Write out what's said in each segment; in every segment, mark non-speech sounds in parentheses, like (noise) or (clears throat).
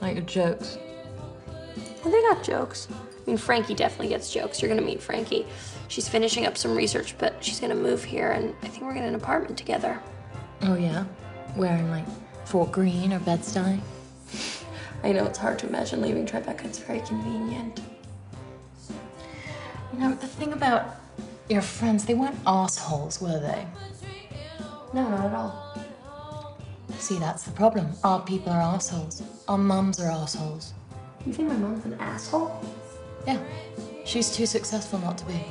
Like your jokes. Well, they got jokes. I mean, Frankie definitely gets jokes. You're gonna meet Frankie. She's finishing up some research, but she's gonna move here, and I think we're getting an apartment together. Oh yeah? Wearing like Fort Greene or Bed-Stuy? (laughs) I know it's hard to imagine leaving Tribeca. It's very convenient. You know, the thing about your friends, they weren't assholes, were they? No, not at all. See, that's the problem. Our people are assholes. Our mums are assholes. You think my mom's an asshole? Yeah. She's too successful not to be.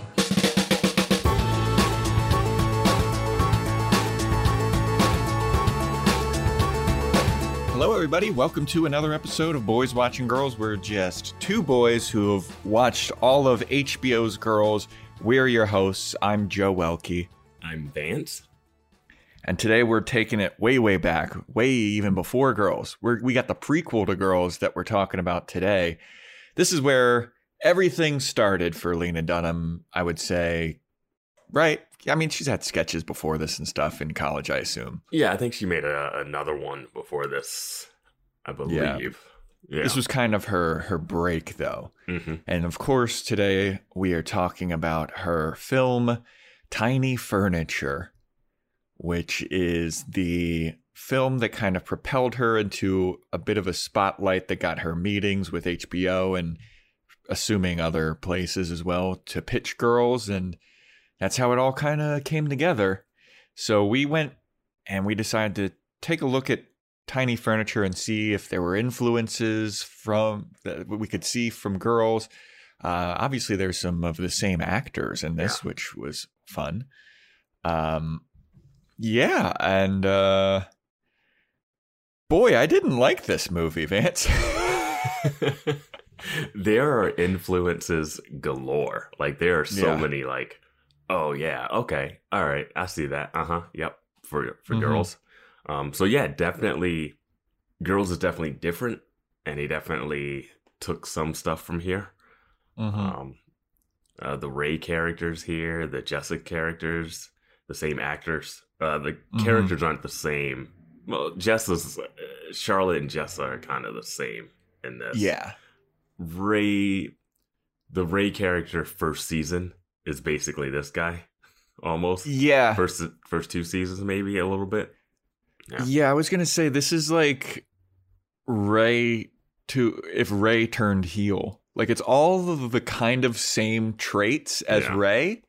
Hello, everybody. Welcome to another episode of Boys Watching Girls. We're just two boys who have watched all of HBO's Girls. We're your hosts. I'm Joe Welke. I'm Vance. And today we're taking it way, way back, way even before Girls. We're, we got the prequel to Girls that we're talking about today. This is where everything started for Lena Dunham, I would say. Right? I mean, she's had sketches before this and stuff in college, I assume. Yeah, I think she made a, another one before this, I believe. Yeah. This was kind of her her break though. hmm And of course, today we are talking about her film Tiny Furniture, which is the film that kind of propelled her into a bit of a spotlight that got her meetings with HBO and assuming other places as well to pitch girls. And that's how it all kind of came together. So we went and we decided to take a look at tiny furniture and see if there were influences from that we could see from girls. Uh, obviously, there's some of the same actors in this, which was fun. Um, yeah, and uh, boy, I didn't like this movie, Vance. (laughs) there are influences galore. Like there are so Yeah. many. Like, oh yeah, okay, all right, I see that. Uh huh. Yep. For for Mhm. girls. Um. So yeah, definitely, girls is definitely different, and he definitely took some stuff from here. Mhm. Um, uh, the Ray characters here, the Jessica characters, the same actors. Uh, the Mhm. characters aren't the same. Well, Jessa's uh, Charlotte and Jessa are kind of the same in this. Yeah, Ray, the Ray character first season is basically this guy, (laughs) almost. yeah, First first two seasons, maybe a little bit. Yeah. yeah. I was gonna say this is like Ray to if Ray turned heel. Like it's all of the kind of same traits as Yeah. Ray,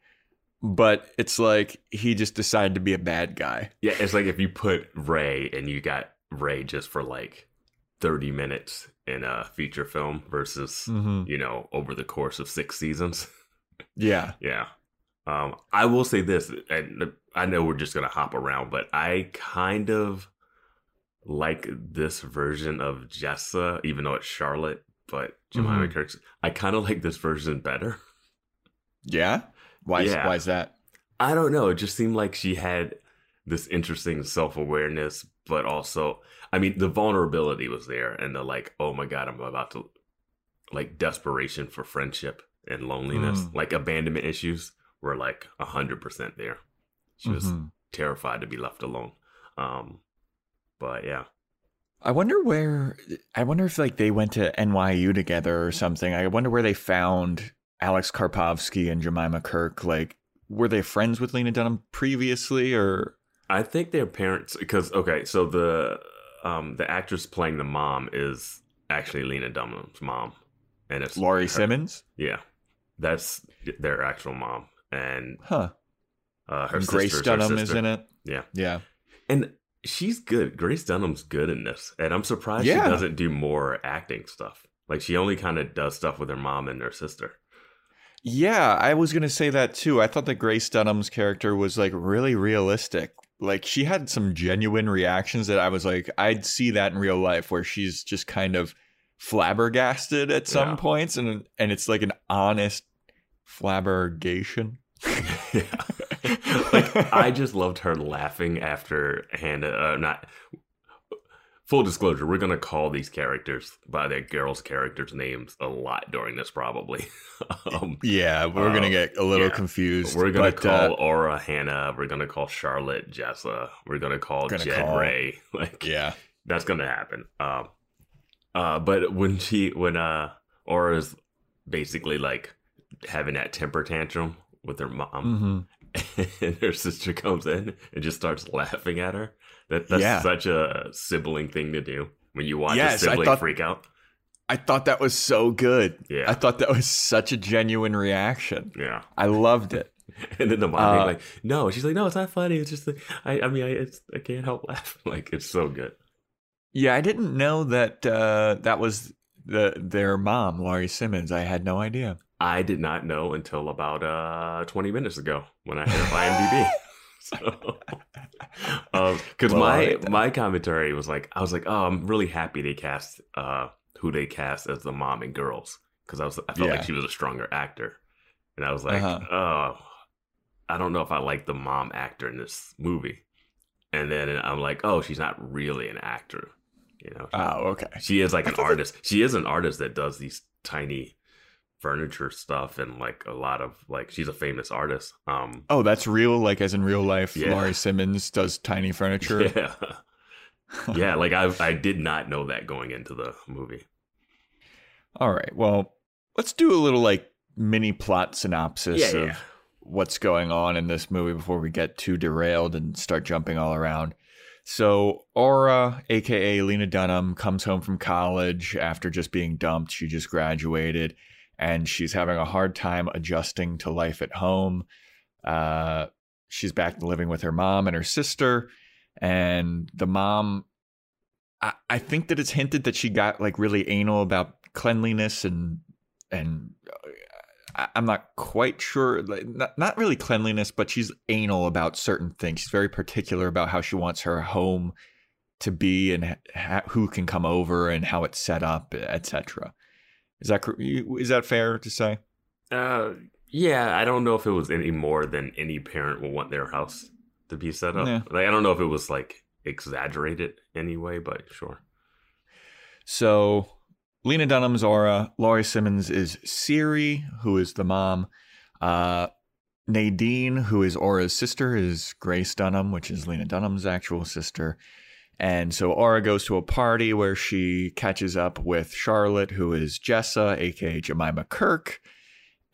but it's like he just decided to be a bad guy. Yeah, it's like if you put Ray and you got Ray just for like 30 minutes in a feature film versus, Mm-hmm. you know, over the course of six seasons. (laughs) Yeah. Yeah. Um, I will say this, and I know we're just going to hop around, but I kind of like this version of Jessa, even though it's Charlotte, but Jemima Mhm. Kirk's. I kind of like this version better. Yeah. Why? Is, Yeah. why is that? I don't know. It just seemed like she had this interesting self awareness, but also, I mean, the vulnerability was there, and the like, oh my god, I'm about to, like, desperation for friendship and loneliness, Mm. like abandonment issues were like a hundred percent there. She was Mhm. terrified to be left alone. Um, but yeah, I wonder where. I wonder if like they went to NYU together or something. I wonder where they found Alex Karpovsky and Jemima Kirk. Like, were they friends with Lena Dunham previously, or? I think their parents, because okay, so the um the actress playing the mom is actually Lena Dunham's mom, and it's Laurie her- Simmons? Yeah, that's their actual mom, and Huh. uh, her And Grace sister's her Dunham is in it. Yeah. Yeah. and she's good. Grace Dunham's good in this, and I'm surprised Yeah. she doesn't do more acting stuff. Like she only kind of does stuff with her mom and her sister. Yeah, I was gonna say that too. I thought that Grace Dunham's character was like really realistic. Like she had some genuine reactions that I was like, I'd see that in real life, where she's just kind of flabbergasted at some Yeah. points, and and it's like an honest flabbergation. yeah. (laughs) (laughs) like I just loved her laughing after Hannah. Uh, not full disclosure. We're gonna call these characters by their girls' characters' names a lot during this, probably. (laughs) um, Yeah, we're Uh, gonna get a little yeah. confused. we're gonna call uh, Aura Hannah. We're gonna call Charlotte Jessa. We're gonna call Gonna Jed call- Ray. (laughs) Like yeah, that's gonna happen. Um, Uh, but when she when uh Aura's basically like having that temper tantrum with her mom, hmm (laughs) and her sister comes in and just starts laughing at her. That that's Yeah. such a sibling thing to do when you watch Yes, a sibling thought- freak out. I thought that was so good. Yeah. I thought that was such a genuine reaction. Yeah, I loved it. (laughs) and then the mom Uh, like, "No," she's like, "No, it's not funny. It's just, like, I, I mean, I, it's, I can't help laughing. (laughs) Like, it's so good." Yeah, I didn't know that uh, that was the their mom, Laurie Simmons. I had no idea. I did not know until about uh 20 minutes ago when I hit IMDb. (laughs) so, because Well, my my commentary was like, I was like, oh, I'm really happy they cast uh who they cast as the mom and girls because I was I felt Yeah. like she was a stronger actor, and I was like, Uh-huh. oh, I don't know if I like the mom actor in this movie, and then I'm like, oh, she's not really an actor, you know. Oh, okay. She is like an artist. She is an artist that does these tiny furniture stuff and like a lot of like she's a famous artist. Um Oh, that's real. Like as in real life, Yeah. Laurie Simmons does tiny furniture. (laughs) yeah. (laughs) yeah, like I I did not know that going into the movie. All right. Well, let's do a little like mini plot synopsis Yeah, of yeah. what's going on in this movie before we get too derailed and start jumping all around. So, Aura, aka Lena Dunham, comes home from college after just being dumped. She just graduated and she's having a hard time adjusting to life at home. Uh, she's back living with her mom and her sister. And the mom, I, I think that it's hinted that she got like really anal about cleanliness and and uh, I'm not quite sure. Not not really cleanliness, but she's anal about certain things. She's very particular about how she wants her home to be and ha- who can come over and how it's set up, etc. Is that is that fair to say? Uh yeah, I don't know if it was any more than any parent will want their house to be set up. Yeah. Like I don't know if it was like exaggerated anyway, but sure. So Lena Dunham's Aura, Laurie Simmons is Siri, who is the mom. Uh, Nadine, who is Aura's sister, is Grace Dunham, which is Lena Dunham's actual sister. And so Aura goes to a party where she catches up with Charlotte, who is Jessa, aka Jemima Kirk.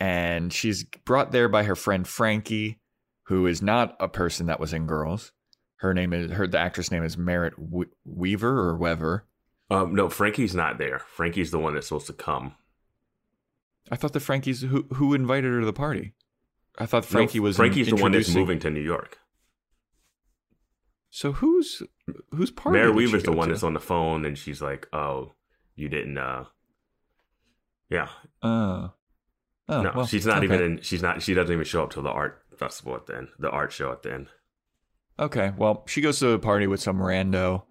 And she's brought there by her friend Frankie, who is not a person that was in Girls. Her name is her the actress name is Merritt Wever or Weaver. Um no, Frankie's not there. Frankie's the one that's supposed to come. I thought the Frankie's who who invited her to the party. I thought Frankie No, was Frankie's the one that's moving to New York. So who's who's party? Mary did she Weaver's the one to? that's on the phone, and she's like, "Oh, you didn't." uh Yeah, Oh. Oh, no, well, she's not okay. even. in She's not. She doesn't even show up to the art festival at the end. The art show at the end. Okay, well, she goes to the party with some rando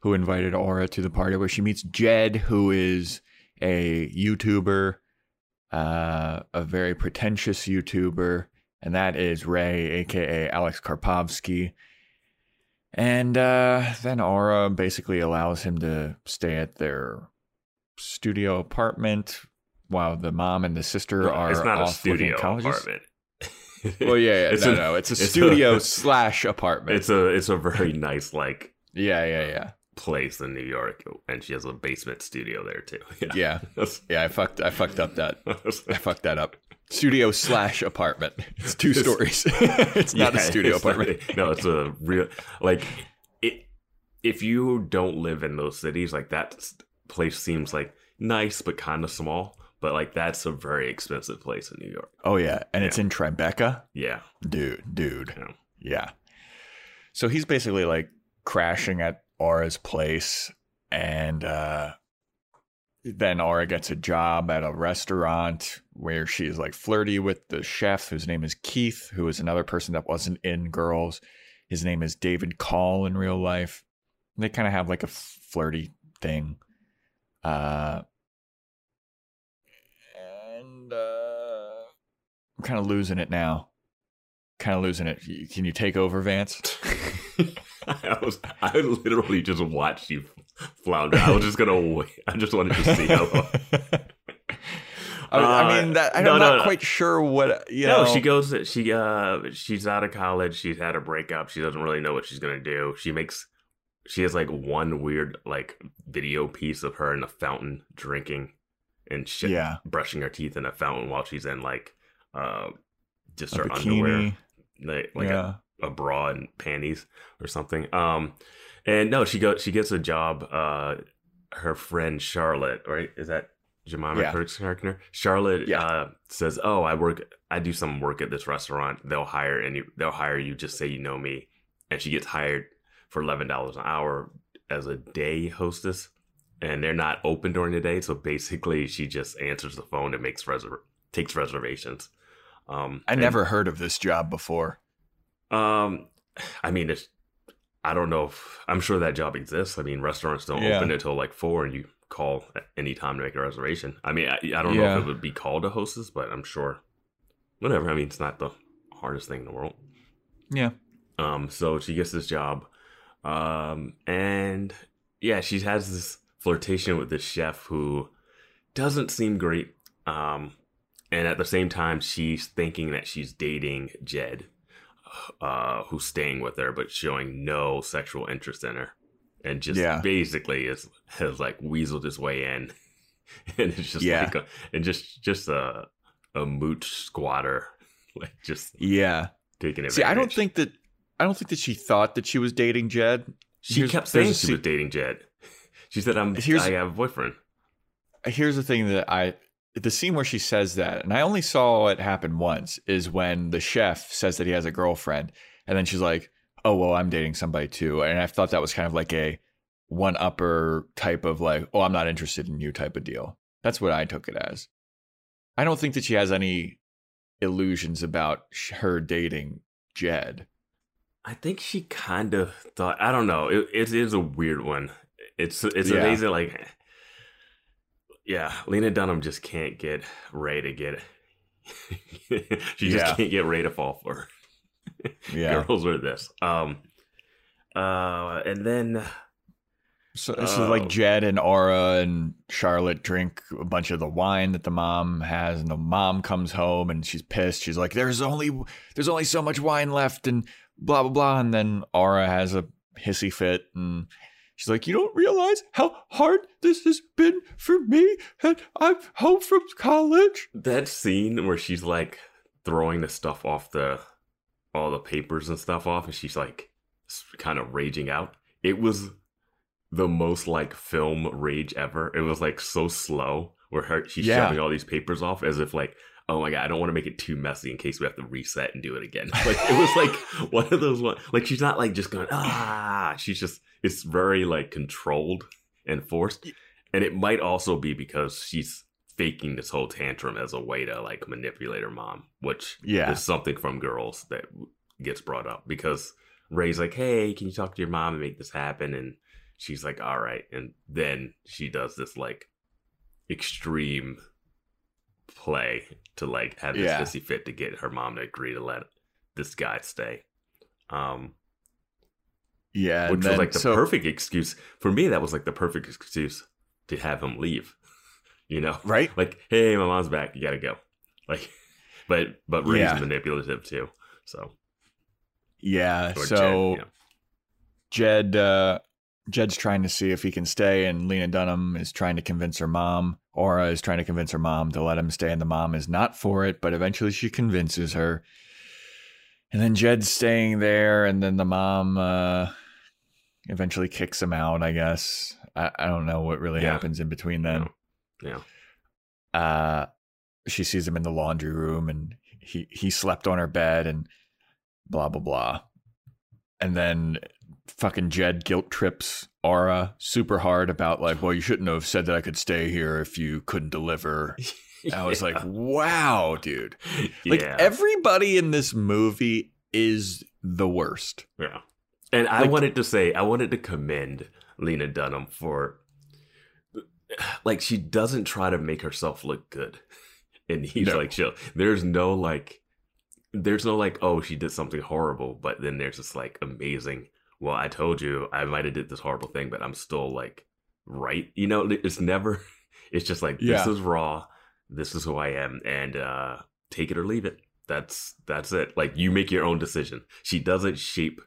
who invited Aura to the party where she meets Jed, who is a YouTuber, uh, a very pretentious YouTuber, and that is Ray, aka Alex Karpovsky. And uh, then Aura basically allows him to stay at their studio apartment while the mom and the sister are it's not a studio apartment. (laughs) Well, yeah, yeah, It's no, a- no, it's a it's a- studio (laughs) slash apartment. It's a it's a very nice like yeah, yeah, yeah. place in New York, and she has a basement studio there too. (laughs) Yeah, That's- yeah. I fucked. I fucked up that. I fucked that up. Studio slash apartment. It's two stories. (laughs) it's not a studio it's not- apartment. no, it's a real like it. If you don't live in those cities, like that place seems like nice but kind of small. But like that's a very expensive place in New York. Oh yeah, and it's in Tribeca, Yeah, dude. Dude. Yeah. Yeah. So he's basically like crashing at Aura's place, and uh, then Aura gets a job at a restaurant where she's like flirty with the chef, whose name is Keith, who is another person that wasn't in Girls. His name is David Call in real life. They kind of have like a flirty thing. Uh, and uh, I'm kind of losing it now. Kind of losing it. Can you take over, Vance? (laughs) I was. I literally just watched you flounder. I was just gonna (laughs) wait. I just wanted to see how. I, I Uh, mean, that, I'm no, no, not no. quite sure what you no, know. she goes. She uh, she's out of college. She's had a breakup. She doesn't really know what she's gonna do. She makes she has like one weird like video piece of her in a fountain drinking and shit Yeah. brushing her teeth in a fountain while she's in like uh just A her underwear like, like yeah. a, a bra and panties or something um and no she goes she gets a job uh her friend charlotte right is that Jemima Yeah. Kirk's character Charlotte Yeah. uh, says, "Oh, I work. I do some work at this restaurant. They'll hire and they'll hire you. Just say you know me." And she gets hired for eleven dollars an hour as a day hostess, and they're not open during the day. So basically, she just answers the phone and makes reserv- takes reservations. Um, I and- never heard of this job before. Um, I mean, it's. I don't know if I'm sure that job exists. I mean, restaurants don't Yeah. open until like four, and you call at any time to make a reservation. I mean, I, I don't know if it would be called a hostess, but I'm sure. Whatever. I mean, it's not the hardest thing in the world. Yeah. Um, so she gets this job, um, and yeah, she has this flirtation with this chef who doesn't seem great. Um, and at the same time, she's thinking that she's dating Jed, uh, who's staying with her but showing no sexual interest in her, and just Yeah. basically is has like weaseled his way in, (laughs) and it's just Yeah. like a, and just just a a mooch squatter, (laughs) like just Yeah. taking advantage. See, I don't think that I don't think that she thought that she was dating Jed. She Here's- kept saying she was dating Jed. (laughs) She said, "I'm. Here's- I have a boyfriend." Here's the thing that I the scene where she says that, and I only saw it happen once, is when the chef says that he has a girlfriend, and then she's like, "Oh well, I'm dating somebody too," and I thought that was kind of like a one upper type of like, "Oh, I'm not interested in you" type of deal. That's what I took it as. I don't think that she has any illusions about her dating Jed. I think she kind of thought. I don't know. It, it is a weird one. It's it's Yeah. amazing. Like, yeah, Lena Dunham just can't get Ray to get it. (laughs) she just Yeah. can't get Ray to fall for her. (laughs) Yeah. Girls are this. Um. Uh, and then So this is Oh. like Jed and Aura and Charlotte drink a bunch of the wine that the mom has, and the mom comes home and she's pissed. She's like, "There's only there's only so much wine left," and blah blah blah. And then Aura has a hissy fit, and she's like, "You don't realize how hard this has been for me, and I'm home from college." that scene where she's like throwing the stuff off the all the papers and stuff off and she's like kind of raging out it was the most like film rage ever it was like so slow where her she's Yeah. shoving all these papers off as if like oh my god i don't want to make it too messy in case we have to reset and do it again (laughs) like it was like (laughs) one of those one like she's not like just going ah she's just it's very like controlled and forced and it might also be because she's faking this whole tantrum as a way to like manipulate her mom, which Yeah. is something from girls that gets brought up because Ray's like, "Hey, can you talk to your mom and make this happen?" And she's like, "All right," and then she does this like extreme play to like have this Yeah. hissy fit to get her mom to agree to let this guy stay. Um, Yeah, which was then- like the so- perfect excuse for me. That was like the perfect excuse to have him leave. (laughs) You know, right. like, hey, my mom's back. You gotta go. (laughs) Like, but but Ray's Yeah. manipulative too. So Yeah, or so. Jed, yeah. Jed uh Jed's trying to see if he can stay and Lena Dunham is trying to convince her mom. Aura is trying to convince her mom to let him stay and the mom is not for it, but eventually she convinces her. And then Jed's staying there and then the mom uh eventually kicks him out, I guess. I, I don't know what really Yeah. happens in between then. yeah. Uh she sees him in the laundry room and he he slept on her bed and blah blah blah. And then fucking Jed guilt trips Aura super hard about like, well, you shouldn't have said that I could stay here if you couldn't deliver. (laughs) I was like, wow, dude. Like yeah, everybody in this movie is the worst. yeah. And I like- wanted to say, I wanted to commend Lena Dunham for, like, she doesn't try to make herself look good. (laughs) And he's No. like, chill. There's no like, there's no like, oh, she did something horrible, but then there's this like amazing. Well, I told you I might have did this horrible thing, but I'm still like right. You know, it's never. (laughs) It's just like Yeah. this is raw. This is who I am, and uh take it or leave it. That's that's it. Like you make your own decision. She doesn't shape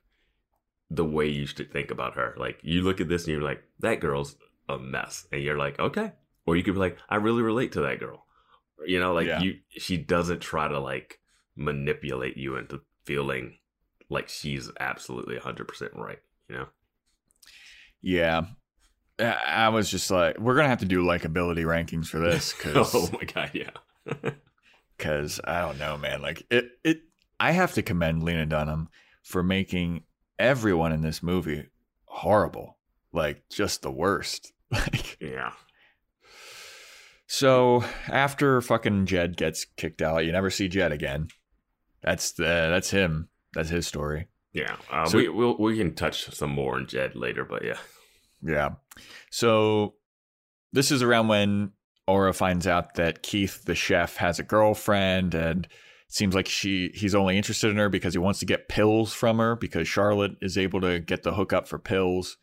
the way you should think about her. Like you look at this and you're like, that girl's a mess, and you're like, okay. Or you could be like, I really relate to that girl. You know, like Yeah. you, she doesn't try to like manipulate you into feeling like she's absolutely 100% right. You know? Yeah. I was just like, we're gonna have to do likability rankings for this (laughs) because oh my god, yeah. (laughs) because I don't know, man. Like it, it. I have to commend Lena Dunham for making everyone in this movie horrible, like just the worst. (laughs) Like yeah. so, after fucking Jed gets kicked out, you never see Jed again. That's the that's him. That's his story. Yeah. Uh, So- we we'll, we can touch some more on Jed later, but yeah. Yeah. So this is around when Aura finds out that Keith, the chef, has a girlfriend, and it seems like she he's only interested in her because he wants to get pills from her because Charlotte is able to get the hookup for pills,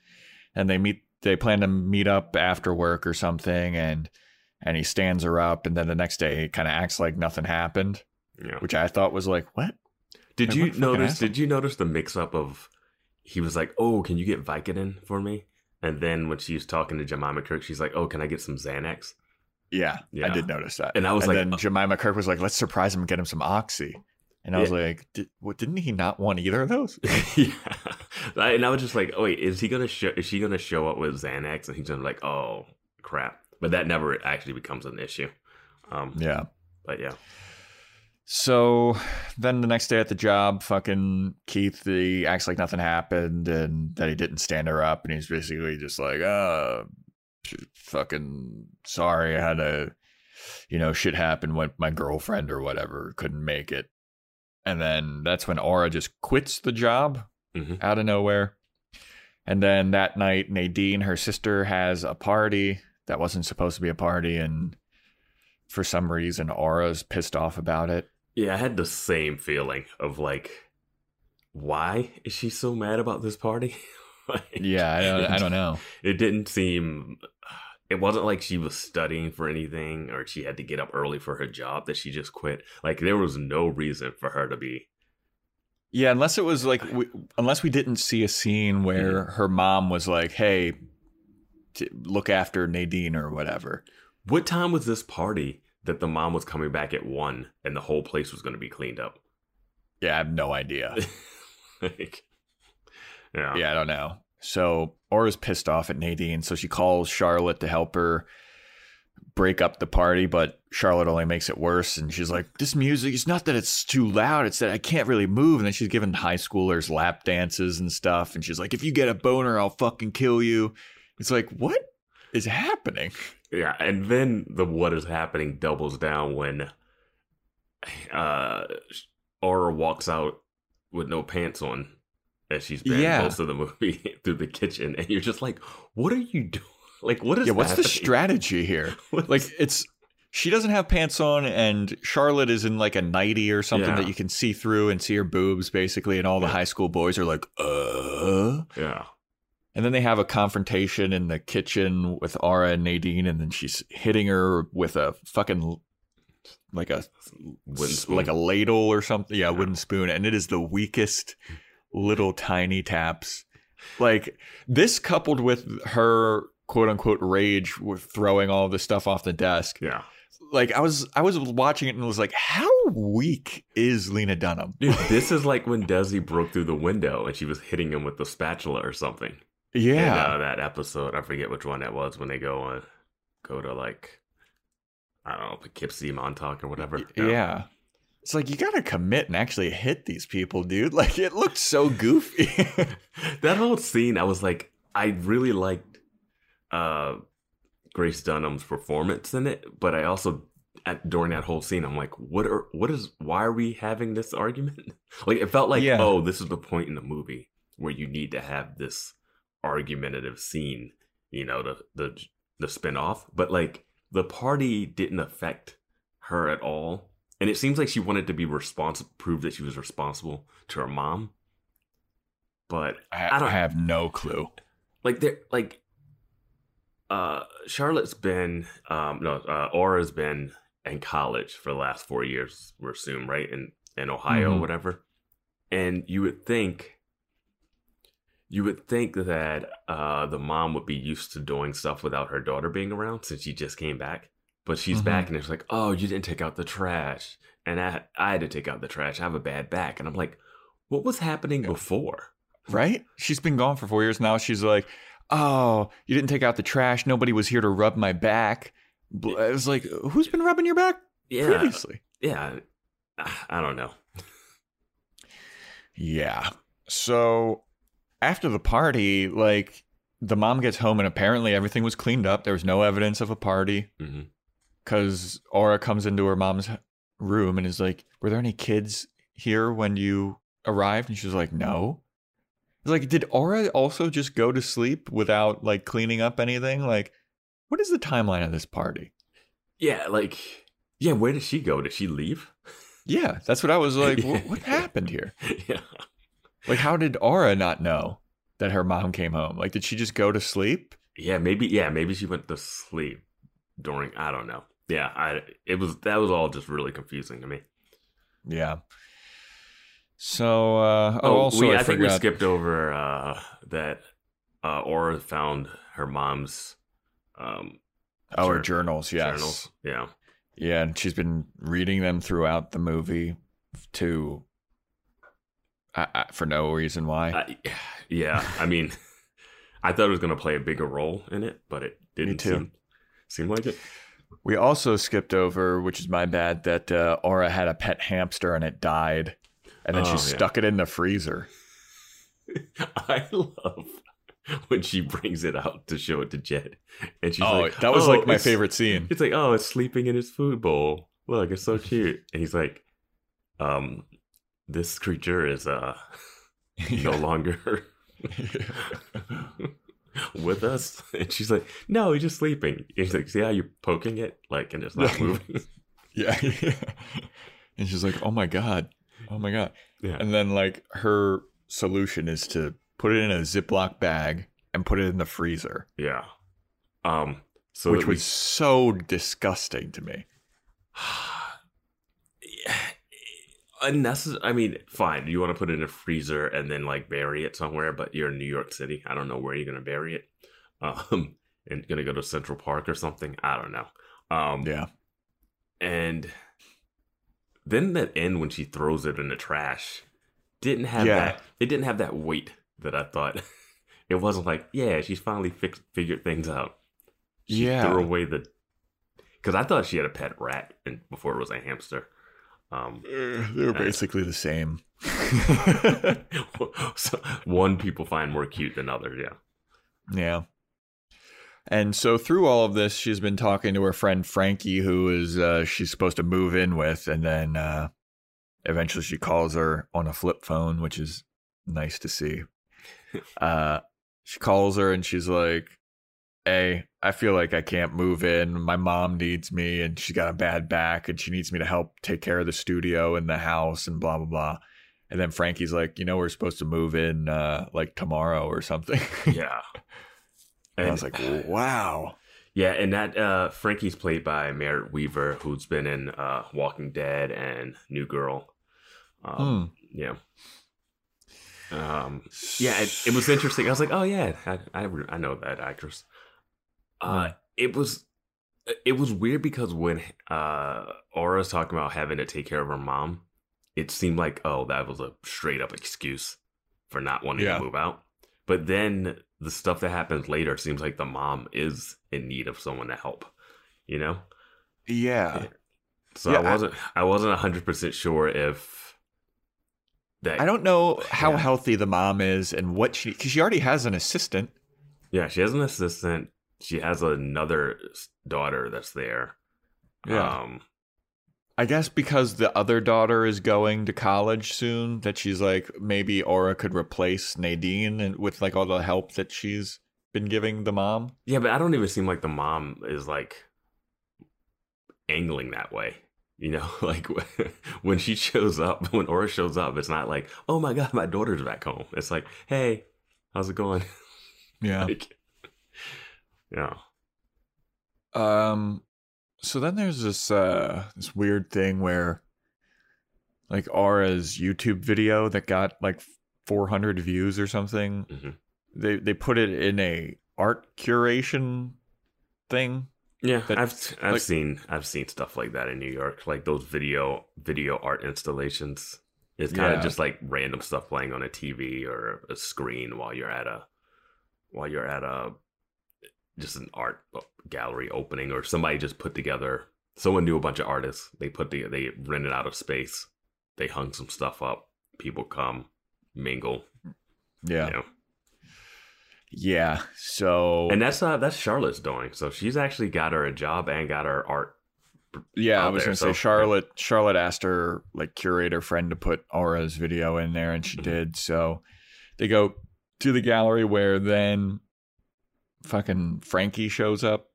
and they meet. They plan to meet up after work or something, and and he stands her up, and then the next day he kind of acts like nothing happened, Yeah. which I thought was like, what? Did Like, you notice? asshole. Did you notice the mix-up of? He was like, "Oh, can you get Vicodin for me?" And then when she was talking to Jemima Kirk, she's like, "Oh, can I get some Xanax?" Yeah, yeah. I did notice that. And I was and like, then uh, Jemima Kirk was like, let's surprise him and get him some oxy. And I was like, Did, what, didn't he not want either of those? (laughs) yeah. And I was just like, "Oh wait, is he gonna show? Is she gonna show up with Xanax?" And he's gonna be like, "Oh crap!" But that never actually becomes an issue. Um, yeah. But yeah, So then the next day at the job, fucking Keith, he acts like nothing happened and that he didn't stand her up. And he's basically just like, uh, fucking sorry. I had a, you know, shit happened with my girlfriend or whatever, couldn't make it. And then that's when Aura just quits the job Mhm. out of nowhere. And then that night, Nadine, her sister, has a party that wasn't supposed to be a party. And for some reason, Aura's pissed off about it. Yeah, I had the same feeling of like, why is she so mad about this party? (laughs) Like, Yeah, I don't, I don't know. (laughs) it didn't seem it wasn't like she was studying for anything or she had to get up early for her job that she just quit like there was no reason for her to be Yeah, unless it was like, we, unless we didn't see a scene where mm-hmm. her mom was like, "Hey, t- look after Nadine" or whatever. what time was this party that the mom was coming back at one and the whole place was going to be cleaned up Yeah, I have no idea. (laughs) like yeah yeah, I don't know. So Aura's pissed off at Nadine, so she calls Charlotte to help her break up the party, but Charlotte only makes it worse. And she's like, "This music, it's not that it's too loud; it's that I can't really move." And then she's giving high schoolers lap dances and stuff. And she's like, "If you get a boner, I'll fucking kill you." It's like, what is happening? Yeah, and then the what is happening doubles down when uh Aura walks out with no pants on and she's been Yeah. most of the movie (laughs) through the kitchen and you're just like, what are you doing? (laughs) Like what is yeah, what's the strategy here? (laughs) Like, it's she doesn't have pants on, and Charlotte is in like a nightie or something Yeah. that you can see through and see her boobs basically, and all the Yeah. high school boys are like, uh. yeah. And then they have a confrontation in the kitchen with Aura and Nadine, and then she's hitting her with a fucking like a Wooden spoon. like a ladle or something. Yeah, Yeah. wooden spoon, and it is the weakest little tiny taps. Like this, coupled with her quote unquote rage with throwing all this stuff off the desk. Yeah. Like I was, I was watching it and was like, how weak is Lena Dunham? Dude, this is like when Desi broke through the window and she was hitting him with the spatula or something. Yeah, In, uh, that episode, I forget which one that was when they go on go to like I don't know, Poughkeepsie, Montauk or whatever. yeah. It's like you gotta commit and actually hit these people, dude. (laughs) Like it looked so goofy. (laughs) that whole scene, I was like, I really liked uh, Grace Dunham's performance in it, but I also at, during that whole scene, I'm like, what are what is why are we having this argument? (laughs) like it felt like, Yeah. oh, this is the point in the movie where you need to have this argumentative scene, you know, the the the spin off. But like the party didn't affect her at all. And it seems like she wanted to be responsible, prove that she was responsible to her mom. But I, I don't- I have no clue. like there like uh charlotte's been um no uh aura's been in college for the last four years we're assume right in in ohio or Mhm. whatever and you would think you would think that uh, the mom would be used to doing stuff without her daughter being around since she just came back. But she's Mhm. back and it's like, oh, you didn't take out the trash. And I, I had to take out the trash. I have a bad back. And I'm like, what was happening before? Right? She's been gone for four years now. She's like, oh, you didn't take out the trash. Nobody was here to rub my back. I was like, who's been rubbing your back Yeah. previously? Yeah. I don't know. Yeah. So after the party, like the mom gets home and apparently everything was cleaned up. There was no evidence of a party mm-hmm. because Aura comes into her mom's room and is like, Were there any kids here when you arrived? And she's like, No. It's like, did Aura also just go to sleep without like cleaning up anything? Like, what is the timeline of this party? Yeah. Like, yeah, where did she go? Did she leave? Yeah, that's what I was like. (laughs) Yeah. what, what happened here? (laughs) yeah. Like, how did Aura not know that her mom came home? Like, did she just go to sleep? Yeah. Maybe, yeah, maybe she went to sleep during, I don't know. Yeah. I, it was, that was all just really confusing to me. Yeah. So, uh, oh, Oh, also, we, I, I, think we skipped over uh, that uh, Aura found her mom's um, Oh, her journals, yes. journals. Yeah. Yeah, and she's been reading them throughout the movie to I, I, for no reason why. I, yeah. I mean, (laughs) I thought it was going to play a bigger role in it, but it didn't seem, seem like it. we also skipped over, which is my bad, that uh, Aura had a pet hamster and it died, and then Oh, she yeah. stuck it in the freezer. (laughs) I love when she brings it out to show it to Jed. And she's oh, like, that was "Oh, like my favorite scene. It's like, oh, it's sleeping in its food bowl. Look, it's so cute. And he's like, um, this creature is uh (laughs) no longer with us. And she's like, no, he's just sleeping. He's like, see how you're poking it? Like, and it's not moving. (laughs) yeah. and she's like, "Oh my god, oh my god." yeah. And then like her solution is to put it in a Ziploc bag and put it in the freezer, Yeah. Um, so which that we- was so disgusting to me. (sighs) (sighs) (sighs) unnecessary. I mean, fine. You want to put it in a freezer and then like bury it somewhere, but you're in New York City. I don't know where you're gonna bury it. (laughs) Um, and gonna go to Central Park or something. I don't know. Um, Yeah. and then that end when she throws it in the trash didn't have Yeah. that. It didn't have that weight that I thought. (laughs) it wasn't like, yeah, she's finally fixed figured things out. She Yeah. threw away the because I thought she had a pet rat and before it was a hamster. Um, they were basically the same. (laughs) so one people find more cute than others. Yeah. Yeah. And so through all of this, she's been talking to her friend Frankie, who is uh, she's supposed to move in with, and then uh, eventually she calls her on a flip phone, which is nice to see. (laughs) Uh, she calls her and she's like, "Hey, I feel like I can't move in. My mom needs me, and she's got a bad back, and she needs me to help take care of the studio and the house, and blah blah blah." And then Frankie's like, "You know, we're supposed to move in uh, like tomorrow or something." (laughs) Yeah. And I was like, (sighs) wow. Yeah, and that uh Frankie's played by Merritt Wever, who's been in uh Walking Dead and New Girl. Um, Yeah. Um. Yeah, it, it was (sighs) interesting. I was like, oh yeah, I I, I know that actress. Uh, it was it was weird because when uh Aura was talking about having to take care of her mom, it seemed like oh that was a straight up excuse for not wanting Yeah. to move out. But then the stuff that happens later seems like the mom is in need of someone to help. You know. Yeah. So Yeah, I I- wasn't I wasn't hundred percent sure if that I don't know how Yeah. healthy the mom is and what she, because she already has an assistant. Yeah, she has an assistant. She has another daughter that's there. Yeah. Um, I guess because the other daughter is going to college soon, that she's like, maybe Aura could replace Nadine and with like all the help that she's been giving the mom. yeah, but I don't even seem like the mom is like angling that way. You know, (laughs) like (laughs) when she shows up, (laughs) when Aura shows up, it's not like, oh my god, my daughter's back home. It's like, hey, how's it going? Yeah. like, yeah, Um. So then there's this uh this weird thing where, like Aura's YouTube video that got like 400 views or something. Mhm. They they put it in a art curation thing. Yeah, That- I've I've like- seen I've seen stuff like that in New York, like those video video art installations. It's kind of just like random stuff playing on a TV or a screen while you're at a while you're at a just an art gallery opening or somebody just put together. Someone knew a bunch of artists. They put the they rented out a space. They hung some stuff up. People come mingle. Yeah. You know? Yeah. So And that's uh that's Charlotte's doing. So she's actually got her a job and got her art yeah, I was there, gonna so- say Charlotte. Charlotte asked her like curator friend to put Aura's video in there, and she Mhm. did. So they go to the gallery where then fucking Frankie shows up,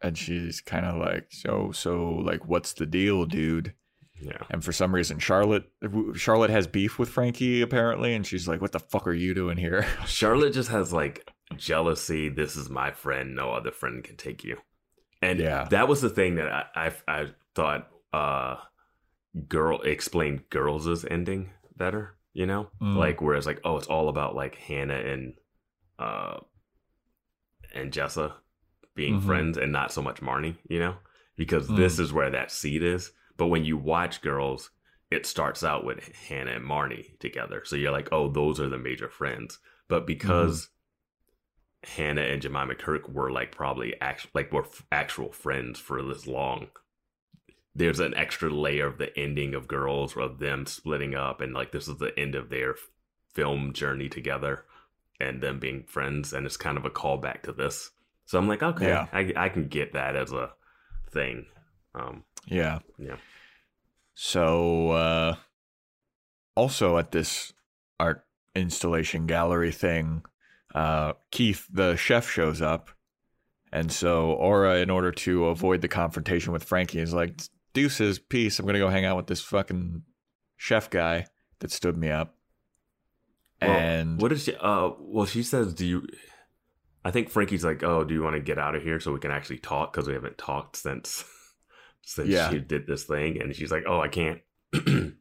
and she's kind of like, so so like, what's the deal, dude? Yeah. And for some reason, Charlotte Charlotte has beef with Frankie apparently, and she's like, "What the fuck are you doing here?" (laughs) Charlotte just has like jealousy. This is my friend. No other friend can take you. And Yeah. that was the thing that I I, I thought uh girl explained girls' ending better. You know, Mm. like whereas like oh, it's all about like Hannah and uh and Jessa being Mhm. friends and not so much Marnie. You know, because Mm. this is where that seed is. But when you watch girls, it starts out with Hannah and Marnie together. So you're like, oh, those are the major friends. But because Hannah and Jemima Kirk were like probably act- like were f- actual friends for this long, there's an extra layer of the ending of girls of them splitting up and like this is the end of their f- film journey together and them being friends and it's kind of a callback to this. So I'm like, okay, Yeah. I I can get that as a thing. Um, Yeah. Yeah. So uh also at this art installation gallery thing, uh Keith the chef shows up. And so Aura in order to avoid the confrontation with Frankie is like deuces peace, I'm going to go hang out with this fucking chef guy that stood me up. Well, and what is she? Uh, well, she says, "Do you?" I think Frankie's like, "Oh, do you want to get out of here so we can actually talk? Because we haven't talked since (laughs) since Yeah. she did this thing." And she's like, "Oh, I can't." (clears throat) um,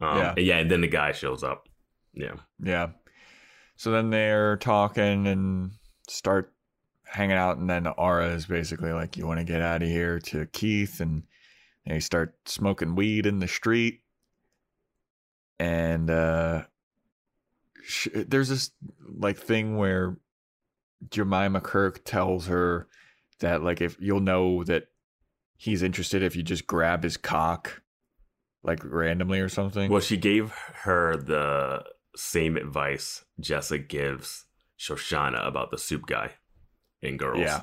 Yeah. yeah, yeah. And then the guy shows up. Yeah, Yeah. So then they're talking and start hanging out, and then Aura is basically like, "You want to get out of here?" to Keith, and they start smoking weed in the street. And uh, there's this like thing where Jemima Kirk tells her that like if you'll know that he's interested if you just grab his cock like randomly or something. Well, she gave her the same advice Jessa gives Shoshanna about the soup guy in Girls. Yeah.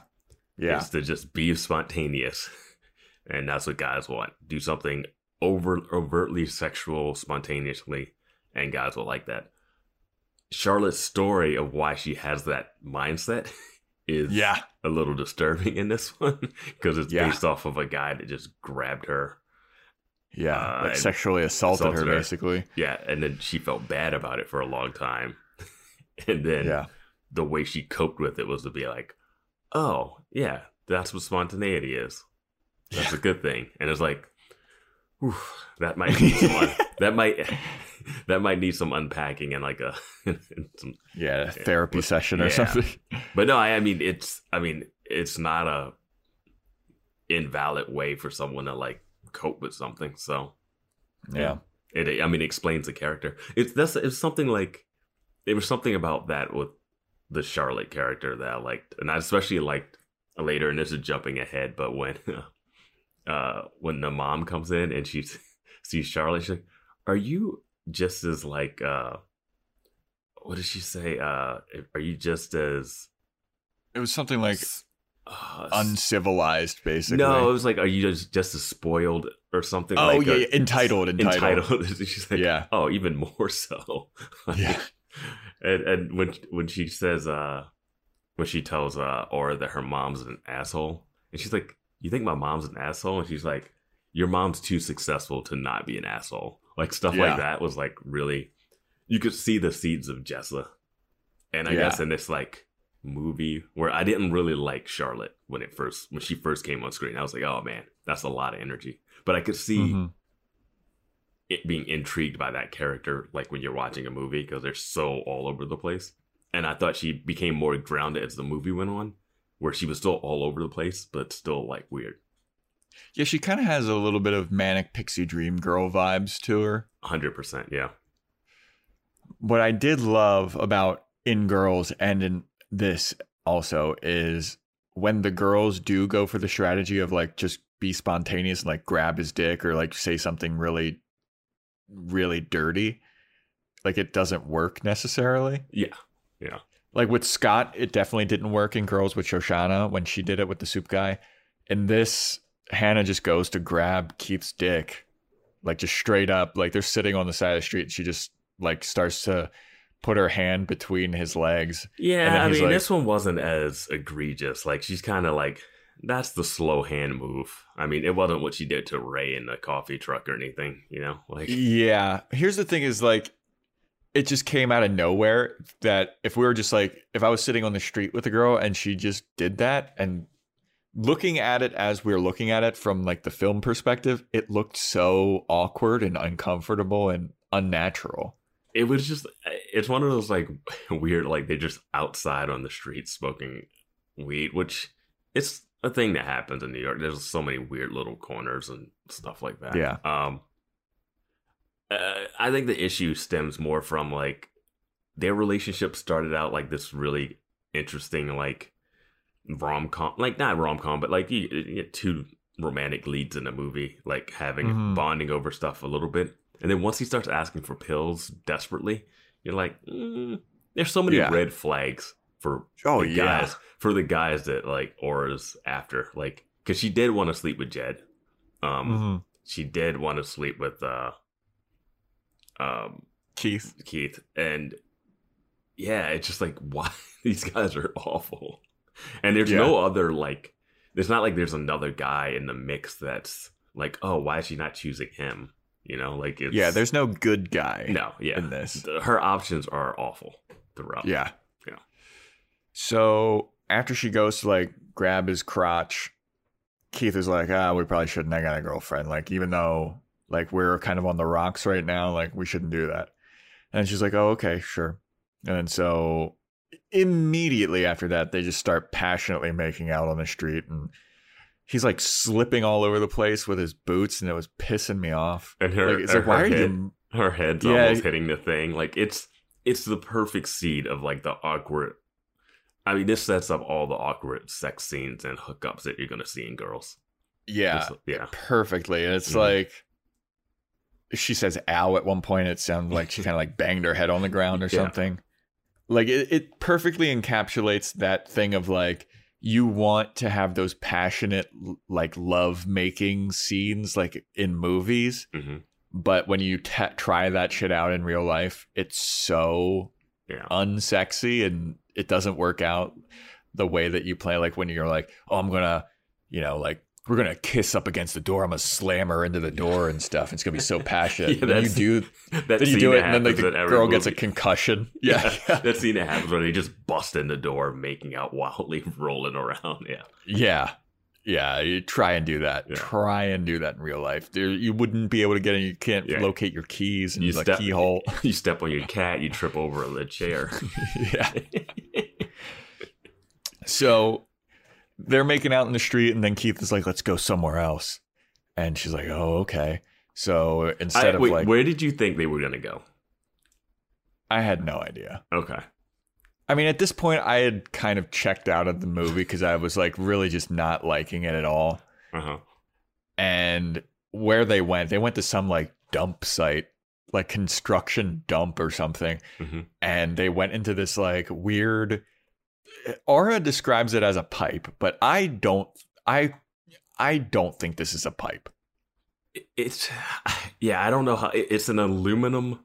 Yeah. is to just be spontaneous, (laughs) and that's what guys want. Do something over overtly sexual spontaneously, and guys will like that. Charlotte's story of why she has that mindset (laughs) is Yeah. a little disturbing in this (laughs) one because it's Yeah. based off of a guy that just grabbed her. Yeah, Uh, like sexually assaulted, assaulted her, her. basically. Yeah, and then she felt bad about it for a long time, (laughs) and then Yeah, the way she coped with it was to be like, "Oh, yeah, that's what spontaneity is. That's a good thing." And it's like, that might need some un- that might (laughs) that might need some unpacking and like a (laughs) some, yeah, a therapy session or Yeah. something. but no, I, I mean it's I mean it's not a invalid way for someone to like cope with something. So Yeah, it I mean it explains the character. It's that's it's something like it was something about that with the Charlotte character that I liked, and I especially liked later. And this is jumping ahead, but when (laughs) uh when the mom comes in and she sees Charlotte, she's like, "Are you just as like uh what did she say? Uh Are you just as it was something like uh, uncivilized, basically. no, it was like, are you just just as spoiled or something? oh like yeah, yeah, entitled, entitled. entitled. (laughs) She's like, Yeah. oh, even more so. (laughs) Yeah. and and when when she says uh when she tells uh Aura that her mom's an asshole, and she's like, you think my mom's an asshole? And she's like, your mom's too successful to not be an asshole. Like stuff Yeah. like that was like really, you could see the seeds of Jessa, and I Yeah. guess in this like movie where I didn't really like Charlotte when it first when she first came on screen. I was like, oh man, that's a lot of energy. But I could see Mhm. it being intrigued by that character, like when you're watching a movie, because they're so all over the place. And I thought she became more grounded as the movie went on, where she was still all over the place, but still like weird. Yeah, she kind of has a little bit of manic pixie dream girl vibes to her. 100%. Yeah. What I did love about In Girls and in this also is when the girls do go for the strategy of like just be spontaneous and like grab his dick or like say something really, really dirty, like it doesn't work necessarily. Yeah. Yeah. Like with Scott, it definitely didn't work in Girls with Shoshanna when she did it with the soup guy. In this, Hannah just goes to grab Keith's dick, like just straight up. Like they're sitting on the side of the street. And she just like starts to put her hand between his legs. Yeah, I mean, like- this one wasn't as egregious. Like, she's kind of like, that's the slow hand move. I mean, it wasn't what she did to Ray in the coffee truck or anything, you know? Like, Yeah. Here's the thing is like it just came out of nowhere that if we were just like if I was sitting on the street with a girl and she just did that and looking at it as we are looking at it from like the film perspective, it looked so awkward and uncomfortable and unnatural. it was just, it's one of those like (laughs) weird, like they're just outside on the street smoking weed, which it's a thing that happens in New York. There's so many weird little corners and stuff like that. Yeah. Um, uh, I think the issue stems more from like their relationship started out like this really interesting like rom com, like not rom com, but like you, you get two romantic leads in a movie, like having Mhm. bonding over stuff a little bit, and then once he starts asking for pills desperately, you're like, mm, there's so many Yeah. red flags for Oh, the yeah. guys for the guys that like Aura's after, like because she did want to sleep with Jed, um, Mhm. she did want to sleep with uh um Keith. Keith and yeah it's just like (laughs) why these guys are awful and there's Yeah. no other like it's not like there's another guy in the mix that's like oh why is she not choosing him you know like it's Yeah, there's no good guy no yeah in this. Her options are awful throughout Yeah. Yeah. So after she goes to like grab his crotch, Keith is like, ah, we probably shouldn't. I got a girlfriend. Like, even though like we're kind of on the rocks right now, like we shouldn't do that. And she's like, oh, okay, sure. And so immediately after that, they just start passionately making out on the street and he's like slipping all over the place with his boots and it was pissing me off. and her, Like, her, like, why her are head, you her head's Yeah. almost hitting the thing like it's it's the perfect seed of like the awkward I mean, this sets up all the awkward sex scenes and hookups that you're gonna see in girls. Yeah. It's- yeah. perfectly. And it's Mhm. like she says ow at one point. It sounded like she (laughs) kind of like banged her head on the ground or Yeah. something. Like it, it perfectly encapsulates that thing of like you want to have those passionate like love making scenes like in movies, hmm but when you t- try that shit out in real life, it's so Yeah. unsexy and it doesn't work out the way that you play. Like when you're like, oh, I'm gonna, you know, like we're gonna kiss up against the door. I'm gonna slam her into the door and stuff. It's gonna be so (laughs) passionate. Yeah, then you do, (laughs) That then you do it, and then like, the girl gets a concussion. (laughs) Yeah, yeah, that scene that happens when they just bust in the door, making out wildly, rolling around. Yeah. yeah. Yeah, you try and do that. Yeah. Try and do that in real life. There, you wouldn't be able to get in. You can't Yeah. locate your keys and You the step- keyhole. You step on your cat, you trip over the chair. yeah. So they're making out in the street, and then Keith is like, "Let's go somewhere else," and she's like, "Oh, okay." So instead I- of wait, like, where did you think they were gonna go? I had no idea. Okay. I mean, at this point, I had kind of checked out of the movie because I was like really just not liking it at all. Uh huh. And where they went, they went to some like dump site, like construction dump or something. hmm and they went into this like weird Aura describes it as a pipe, but I don't I I don't think this is a pipe. It's yeah. I don't know how. It's an aluminum.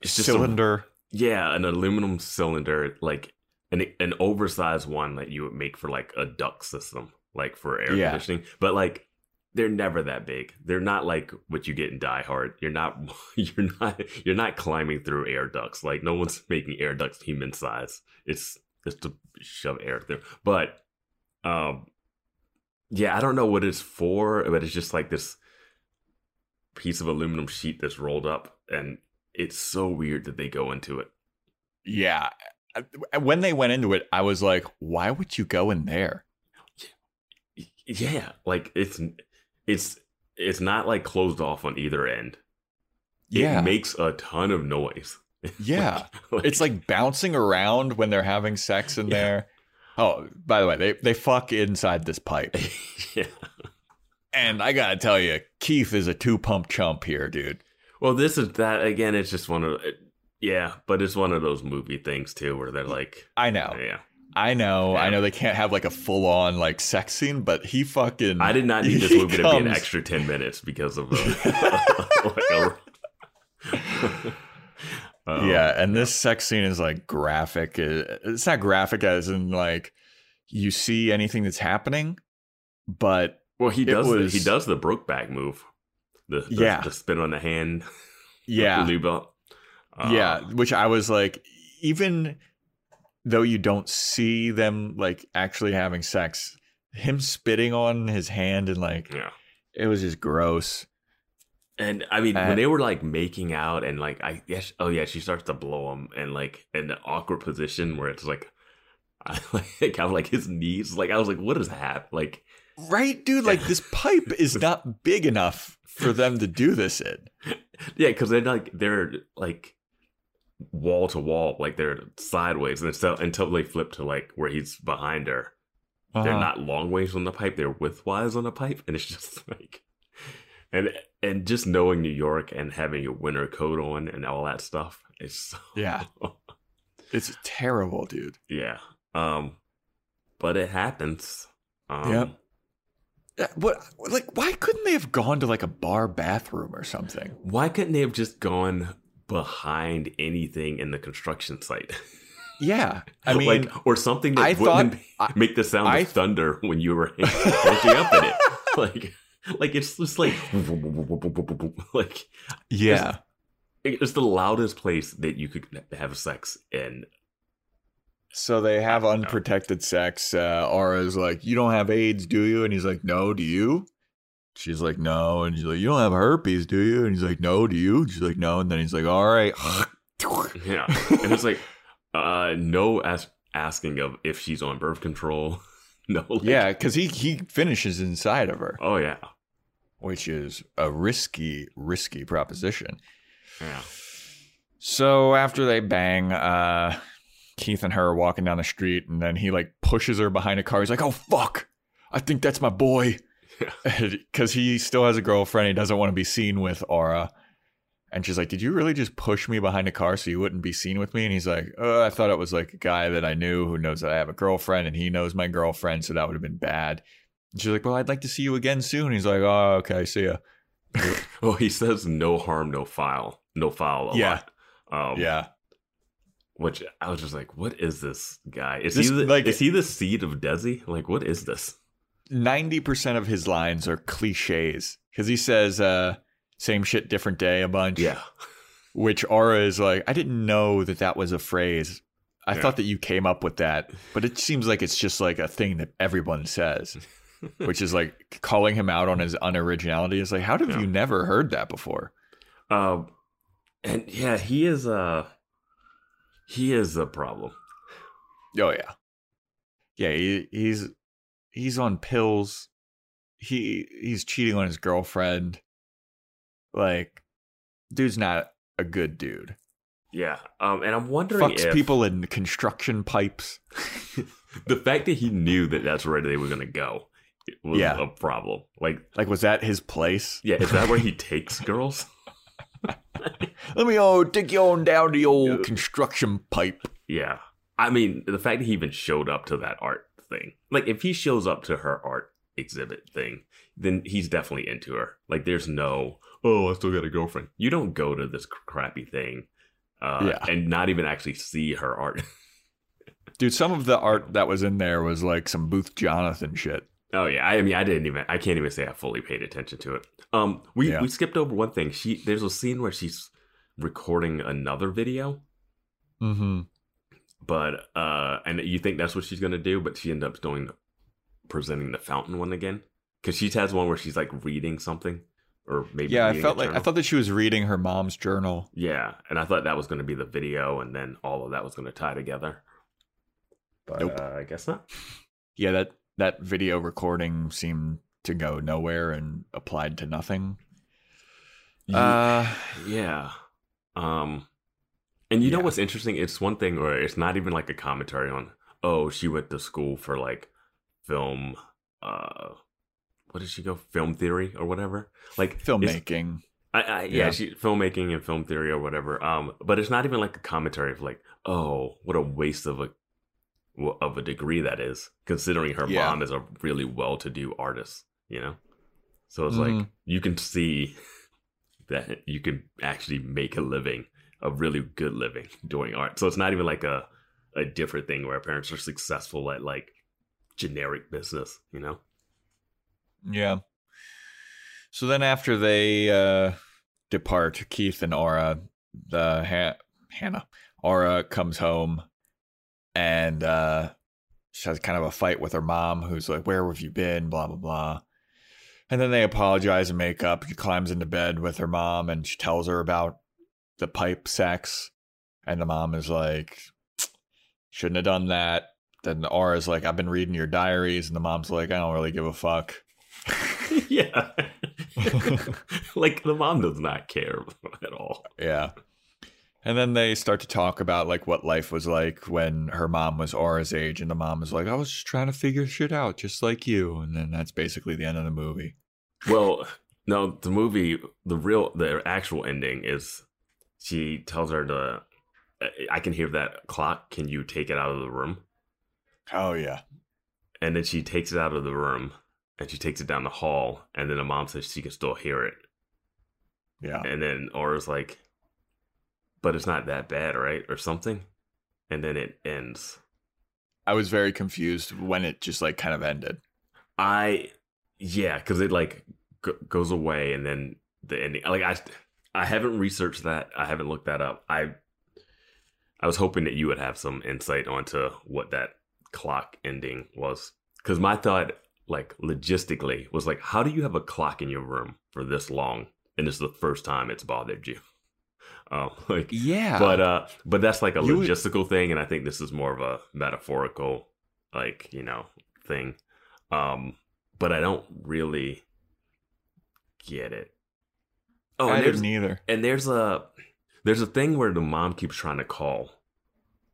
It's just a- cylinder. yeah, an aluminum cylinder, like an an oversized one that you would make for like a duct system, like for air Yeah. conditioning. But like they're never that big. They're not like what you get in Die Hard. You're not (laughs) you're not you're not climbing through air ducts. Like no one's making air ducts human size. It's just to shove air through. But um yeah, I don't know what it's for, but it's just like this piece of aluminum sheet that's rolled up, and it's so weird that they go into it. Yeah. When they went into it, I was like, why would you go in there? Yeah, like it's it's it's not like closed off on either end. Yeah. It makes a ton of noise. (laughs) Yeah. it's like bouncing around when they're having sex in Yeah. there. Oh, by the way, they, they fuck inside this pipe. (laughs) yeah. And I gotta tell you, Keith is a two pump chump here, dude. Well, this is that again. It's just one of yeah, but it's one of those movie things too, where they're like, I know. yeah. I know. I know they can't have like a full on like sex scene, but he fucking. I did not need this movie to be an extra ten minutes because of uh, (laughs) (laughs) a- Um, (laughs) yeah, and this sex scene is like graphic. It's not graphic as in like you see anything that's happening, but Well, he does. the, was- he does the Brokeback move. The, the Yeah. the spin on the hand. yeah, lube up. Uh, yeah, which I was like, even though you don't see them like actually having sex, him spitting on his hand and like yeah. it was just gross. And I mean, Uh, when they were like making out, and like I yes, oh yeah, she starts to blow him, and like in the awkward position where it's like, (laughs) I like kind of like his knees. Like I was like, what is that? Like Right, dude? Like this pipe (laughs) is not big enough for them to do this in. yeah, because they're like they're like wall to wall, like they're sideways, and until until they flip to like where he's behind her. They're Uh-huh. not long ways on the pipe; they're widthwise on the pipe, and it's (laughs) just like, and and just knowing New York and having your winter coat on and all that stuff, it's so, Yeah. (laughs) It's terrible, dude. yeah. Um, but it happens. Um, Yep. Yeah, What? Like, why couldn't they have gone to like a bar bathroom or something? Why couldn't they have just gone behind anything in the construction site? Yeah, (laughs) I mean, like or something that I wouldn't thought- (laughs) make the sound I- of thunder when you were (laughs) looking up at it. Like, like it's just like, like yeah, it's the loudest place that you could have sex in. So they have unprotected sex. Uh, Aura's like, "You don't have AIDS, do you?" And he's like, "No, do you?" She's like, "No," and she's like, "You don't have herpes, do you?" And he's like, "No, do you?" And she's like, "No," and then he's like, "All right." (laughs) Yeah, and it's like, uh, no as- asking of if she's on birth control. (laughs) No, like, yeah, because he he finishes inside of her, Oh yeah, which is a risky, risky proposition. yeah. So after they bang, uh, Keith and her are walking down the street, and then he like pushes her behind a car. He's like, "Oh fuck, I think that's my boy," (laughs) because he still has a girlfriend. He doesn't want to be seen with Aura. And she's like, "Did you really just push me behind a car so you wouldn't be seen with me?" And he's like, "Oh, I thought it was like a guy that I knew who knows that I have a girlfriend, and he knows my girlfriend, so that would have been bad." And she's like, "Well, I'd like to see you again soon." He's like, "Oh, okay, see ya." (laughs) Oh, he says no harm, no foul, no foul. Yeah. Um, yeah, Which I was just like, what is this guy? Is This- he the, like- is he the seed of Desi? Like, what is this? Ninety percent of his lines are cliches because he says uh, "same shit, different day" a bunch. Yeah. which Aura is like, I didn't know that that was a phrase. I Yeah. thought that you came up with that, but it seems like it's just like a thing that everyone says, (laughs) which is like calling him out on his unoriginality. Is like, how have Yeah. you never heard that before? Um, and yeah, he is uh he is a problem. Oh yeah, yeah. He, he's he's on pills. He he's cheating on his girlfriend. Like, dude's not a good dude. Yeah. Um, and I'm wondering if. Fucks if people in construction pipes. (laughs) the fact that he knew that that's where they were gonna go was Yeah. a problem. Like, Like, was that his place? yeah, is that where he (laughs) takes girls? (laughs) Let me oh take you on down the old construction pipe. Yeah. I mean, the fact that he even showed up to that art thing. Like, if he shows up to her art exhibit thing, then he's definitely into her. Like, there's no, oh, I still got a girlfriend. You don't go to this crappy thing uh, Yeah. and not even actually see her art. (laughs) Dude, some of the art that was in there was like some Booth Jonathan shit. oh, yeah. I mean, I didn't even, I can't even say I fully paid attention to it. Um, we, Yeah. we skipped over one thing. She, there's a scene where she's recording another video. Mm-hmm. But uh and you think that's what she's gonna do but she ends up doing presenting the fountain one again because she has one where she's like reading something or maybe Yeah, I felt like I thought that she was reading her mom's journal. Yeah, and I thought that was going to be the video, and then all of that was going to tie together. But Nope. uh, I guess not. Yeah, that that video recording seemed to go nowhere and applied to nothing. Uh, yeah. Um, and you know what's interesting? It's one thing where it's not even like a commentary on. Oh, she went to school for like film. Uh, what did she go? Film theory or whatever. Like filmmaking. I, I yeah, Yeah. she filmmaking and film theory or whatever. Um, but it's not even like a commentary of like, oh, what a waste of a of a degree that is, considering her Yeah. mom is a really well-to-do artist. You know, so it's like Mhm. you can see that you can actually make a living, a really good living (laughs) doing art. So it's not even like a a different thing where parents are successful at like generic business. You know. Yeah. So then after they uh depart, Keith and Aura, the ha- Hannah, Aura comes home and uh she has kind of a fight with her mom who's like, Where have you been? blah blah blah. And then they apologize and make up. She climbs into bed with her mom and she tells her about the pipe sex. And the mom is like, Shouldn't have done that. Then Aura is like, I've been reading your diaries, and the mom's like, I don't really give a fuck. (laughs) yeah. (laughs) like the mom does not care (laughs) at all. Yeah. And then they start to talk about like what life was like when her mom was Aura's age, and the mom was like, "I was just trying to figure shit out, just like you." And then that's basically the end of the movie. Well, no, the movie, the real, the actual ending is she tells her to, uh, I can hear that clock. Can you take it out of the room? Oh yeah, And then she takes it out of the room and she takes it down the hall. And then the mom says she can still hear it. yeah. And then Aura's like, but it's not that bad, right? Or something. And then it ends. I was very confused when it just like kind of ended. I yeah, because it like g- goes away and then the ending. Like I, I haven't researched that. I haven't looked that up. I, I was hoping that you would have some insight onto what that clock ending was. Because my thought, like logistically, was like, how do you have a clock in your room for this long, and this is the first time it's bothered you? (laughs) Um, like Yeah, but uh but that's like a You would- logistical thing and i think this is more of a metaphorical like you know thing um but i don't really get it oh I didn't either. and there's a there's a thing where the mom keeps trying to call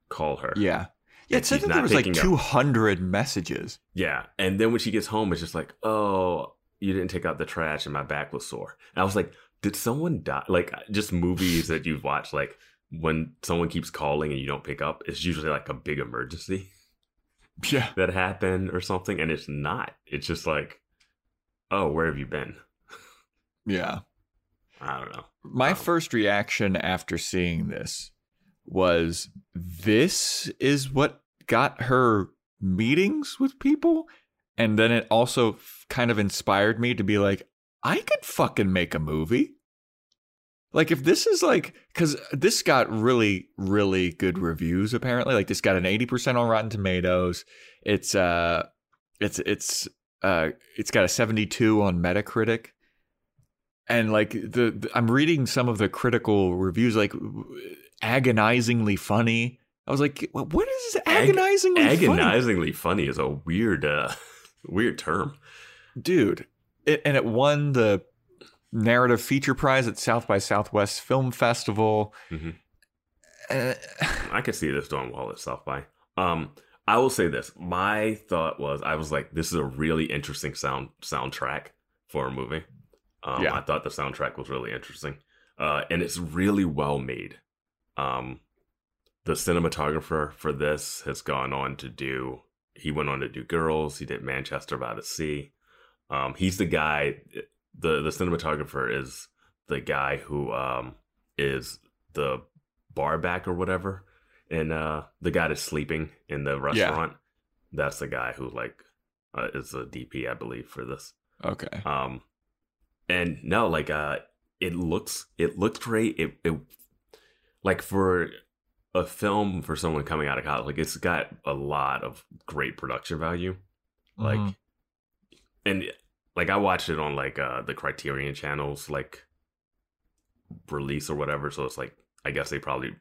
call her Yeah, yeah. It said that there was like picking up. two hundred messages. yeah and then when she gets home it's just like oh you didn't take out the trash and my back was sore and i was like did someone die like uh, just movies that you've watched like when someone keeps calling and you don't pick up it's usually like a big emergency (laughs) Yeah, that happened or something and it's not it's just like oh where have you been yeah. I don't know My Um, first reaction after seeing this was this is what got her meetings with people. And then it also f- kind of inspired me to be like, I could fucking make a movie. Like, if this is like, because this got really, really good reviews, apparently. Like, this got an 80% on Rotten Tomatoes. It's, uh, it's, it's, uh, it's got a 72 on Metacritic and like the, the- i'm reading some of the critical reviews like agonizingly funny i was like "Wha- what is Ag- agonizingly funny agonizingly funny is a weird uh (laughs) weird term dude it, and it won the narrative feature prize at south by southwest film festival Mhm. Uh, (laughs) I could see this doing well at South by. Um, I will say this. My thought was, I was like, this is a really interesting sound soundtrack for a movie. Um, Yeah. I thought the soundtrack was really interesting, uh, and it's really well made. Um, the cinematographer for this has gone on to do. He went on to do Girls. He did Manchester by the Sea. Um, he's the guy. the The cinematographer is the guy who um, is the bar back or whatever, and uh, the guy that's sleeping in the restaurant. That's the guy who like uh, is a DP, I believe, for this. okay Um, and no, like uh, it looks it looks great. It it like for a film for someone coming out of college, like it's got a lot of great production value. Like, Mhm. and like I watched it on like uh the Criterion channels like release or whatever. So it's like I guess they probably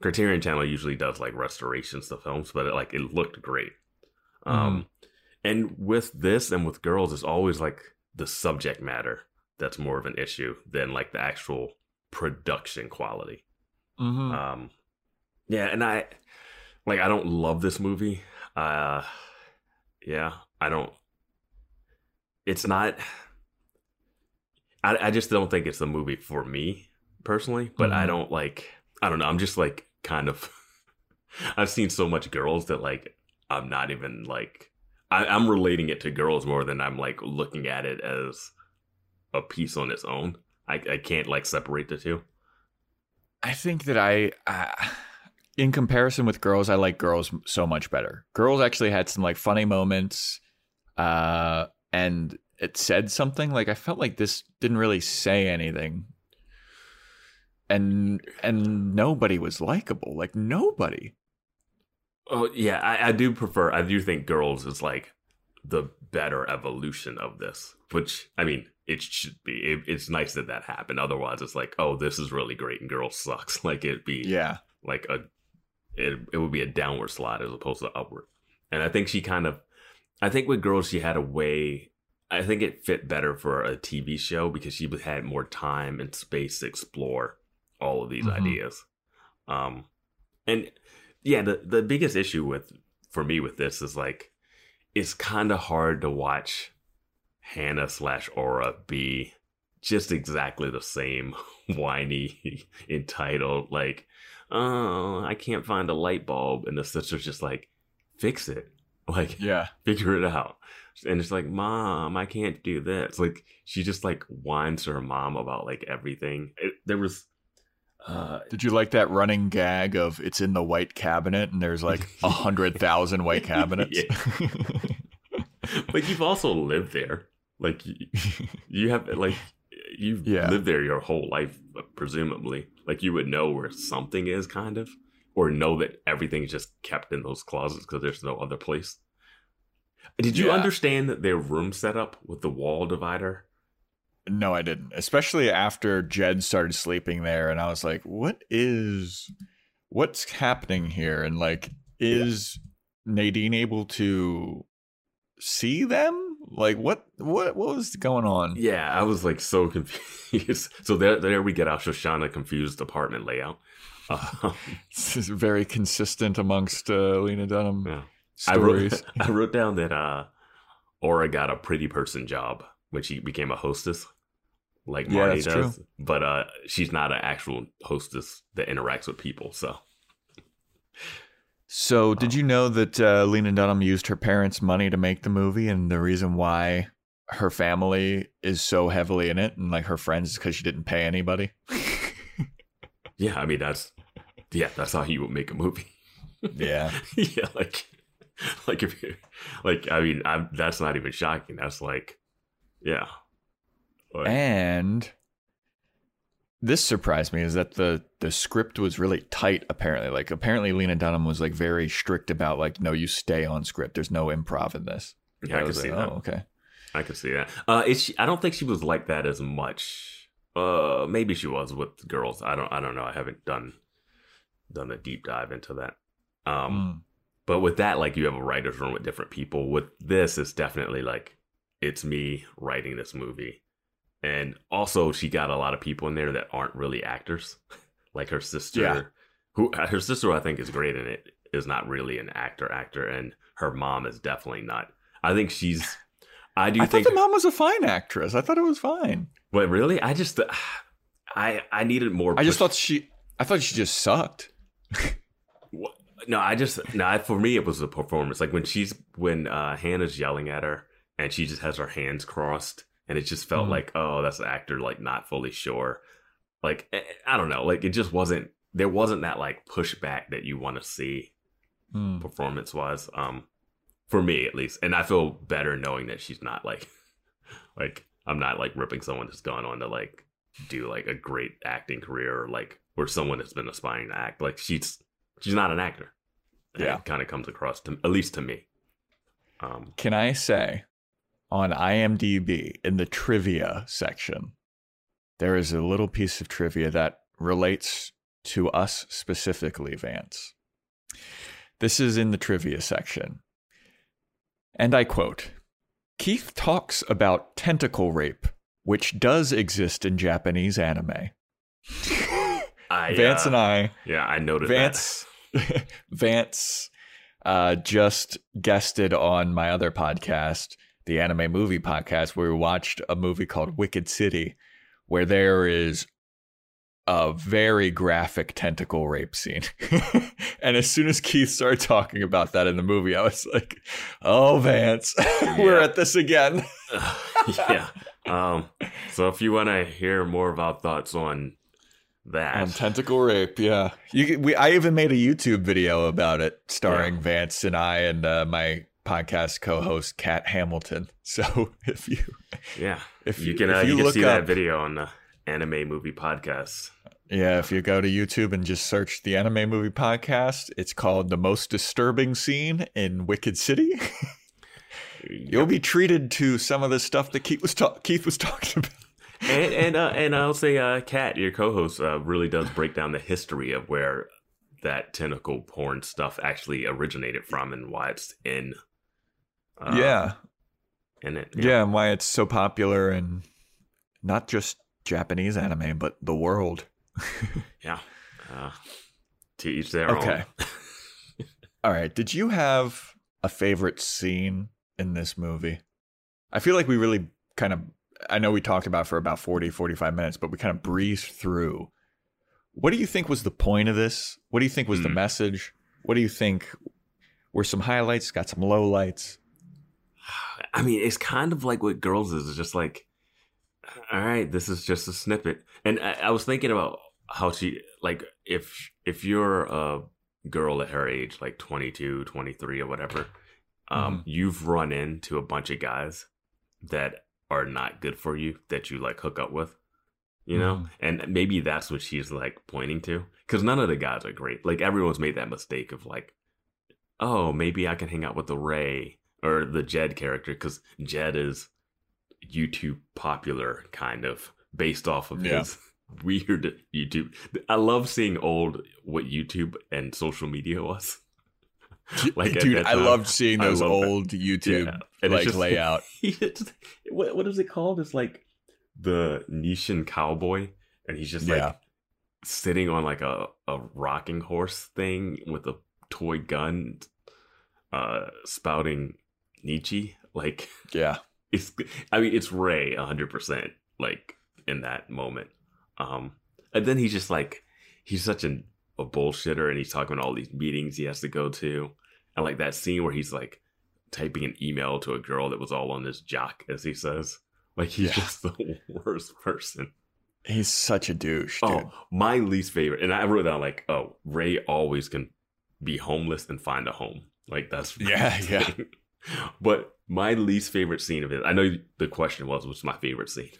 Criterion Channel usually does like restorations to films, but it, like it looked great. Um, and with this and with girls, it's always like the subject matter that's more of an issue than like the actual production quality. Mhm. Um, yeah, and I like I don't love this movie. Uh, yeah, I don't. It's not. I I just don't think it's the movie for me personally. But I Mhm. don't like. I don't know. I'm just like kind of. (laughs) I've seen so much girls that like I'm not even like. I, I'm relating it to girls more than I'm like looking at it as a piece on its own. I I can't like separate the two. I think that I, uh, in comparison with girls, I like girls so much better. Girls actually had some like funny moments, uh, and it said something. Like I felt like this didn't really say anything, and and nobody was likable. Like nobody. Oh yeah, I, I do prefer. I do think girls is like the better evolution of this. Which I mean, it should be. It, it's nice that that happened. Otherwise, it's like, oh, this is really great, and girls (laughs) sucks. Like it'd be Yeah. like a, it it would be a downward slide as opposed to upward. And I think she kind of, I think with girls she had a way. I think it fit better for a TV show because she had more time and space to explore all of these Mhm. ideas. Um, and yeah, the the biggest issue with for me with this is like it's kind of hard to watch Hannah slash Aura be just exactly the same (laughs) whiny, (laughs) entitled, like, oh, I can't find a light bulb, and the sister's just like, fix it, (laughs) like, Yeah. figure it out. And it's like, mom, I can't do this. Like, she just like whines to her mom about like everything. It, there was, uh, Did you like that running gag of it's in the white cabinet and there's like a hundred thousand white cabinets? but you've also lived there. Like, (laughs) you, have like you've Yeah. lived there your whole life, uh, presumably. Like, you would know where something is, kind of, or know that everything's just kept in those closets because there's no other place. Did you Yeah. understand that their room setup with the wall divider? No, I didn't. Especially after Jed started sleeping there, and I was like, "What is, what's happening here?" And like, is Nadine able to see them? Like, what, what, what was going on? Yeah, I was like so (laughs) confused. so there, there we get our Shoshanna confused apartment layout. Um, (laughs) This is very consistent amongst uh, Lena Dunham yeah. I wrote, stories. (laughs) I wrote down that uh, Aura got a pretty person job when she became a hostess, like Yeah, does. true. But uh, she's not an actual hostess that interacts with people. So So, did you know that uh, Lena Dunham used her parents' money to make the movie, and the reason why her family is so heavily in it, and like her friends, is because she didn't pay anybody? (laughs) yeah, I mean that's yeah, that's how you would make a movie. (laughs) yeah, yeah, like like if you like, I mean, I'm, that's not even shocking. That's like, yeah, Like, and this surprised me is that the the script was really tight. Apparently, like apparently Lena Dunham was like very strict about like, no, you stay on script. There's no improv in this. yeah, I can was see like, that. Oh, okay. I can see that. Uh, is she, I don't think she was like that as much. Uh, maybe she was with girls. I don't. I don't know. I haven't done done a deep dive into that. Um, Mm. but with that, like you have a writer's room with different people. With this, it's definitely like it's me writing this movie, and also she got a lot of people in there that aren't really actors, (laughs) like her sister. Yeah. Who her sister, I think is great in it, is not really an actor. Actor, and her mom is definitely not. I think she's. I do I think thought the mom was a fine actress. I thought it was fine. but really, I just, I I needed more. I just thought she. I thought she just sucked. No, I just no. I- For me, it was the performance. Like when she's when uh, Hannah's yelling at her, and she just has her hands crossed, and it just felt Mhm. like, oh, that's an actor like not fully sure. Like eh, I don't know. Like it just wasn't. There wasn't that like pushback that you want to see Mm. performance wise. Um, for me at least, and I feel better knowing that she's not like, (laughs) like I'm not like ripping someone that's gone on to like do like a great acting career or like or someone that's been aspiring to act. Like she's she's not an actor. Yeah. it kind of comes across to at least to me. Um, Can I say on IMDb in the trivia section, there is a little piece of trivia that relates to us specifically, Vance. This is in the trivia section. And I quote Keith talks about tentacle rape, which does exist in Japanese anime. I, Vance uh, and I, Yeah, I noted Vance, (laughs) Vance uh, just guested on my other podcast, the Anime Movie Podcast, where we watched a movie called Wicked City, where there is a very graphic tentacle rape scene. (laughs) and as soon as Keith started talking about that in the movie, I was like, oh, Vance, (laughs) we're at this again. (laughs) yeah. Um. So if you want to hear more of our thoughts on that, On tentacle rape, yeah. You we I even made a YouTube video about it, starring Yeah. Vance and I and uh, my podcast co-host Kat Hamilton. (laughs) So if you yeah, if you can if uh, you you, can look see that video on the anime movie podcast. yeah, if you go to YouTube and just search the Anime Movie Podcast, it's called "The Most Disturbing Scene in Wicked City." (laughs) You'll be treated to some of the stuff that Keith was ta- Keith was (laughs) talking about. and and uh, and I'll say, uh, Kat, your co-host, uh, really does break down the history of where that tentacle porn stuff actually originated from and why it's in. Uh, yeah, in it. yeah, and why it's so popular and not just Japanese anime, but the world. (laughs) yeah. Uh, to each their Okay. own. (laughs) All right. Did you have a favorite scene in this movie? I feel like we really kind of, I know we talked about for about 40, 45 minutes, but we kind of breezed through. What do you think was the point of this? What do you think was the Hmm. message? What do you think were some highlights? Got some lowlights? I mean, it's kind of like what girls is. It's just like, all right, this is just a snippet. And I, I was thinking about how she, like, if if you're a girl at her age, like 22, 23 or whatever, um, you've run into a bunch of guys that are not good for you that you like hook up with, you know? And maybe that's what she's like pointing to. Because none of the guys are great. Like, everyone's made that mistake of like, oh, maybe I can hang out with the Ray or the Jed character because Jed is YouTube popular, kind of based off of Yeah. his (laughs) weird YouTube. I love seeing old what YouTube and social media was. Like, Dude, I loved seeing those love that. old YouTube Yeah. Like just- layout. (laughs) What, what is it called? It's like the Nietzschean cowboy, and he's just like sitting on like a, a rocking horse thing with a toy gun, uh, spouting Nietzsche. Like Yeah. (laughs) it's, I mean, it's Ray hundred percent. Like in that moment, um, and then he's just like he's such an, a bullshitter, and he's talking about all these meetings he has to go to, and like that scene where he's like typing an email to a girl that was all on his jock, as he says. Like he's Yeah. just (laughs) the worst person. He's such a douche, dude. Oh, my least favorite, and I wrote down like, oh, Ray always can be homeless and find a home. Like that's Yeah, (laughs) yeah. (laughs) But my least favorite scene of it, I know the question was, what's my favorite scene?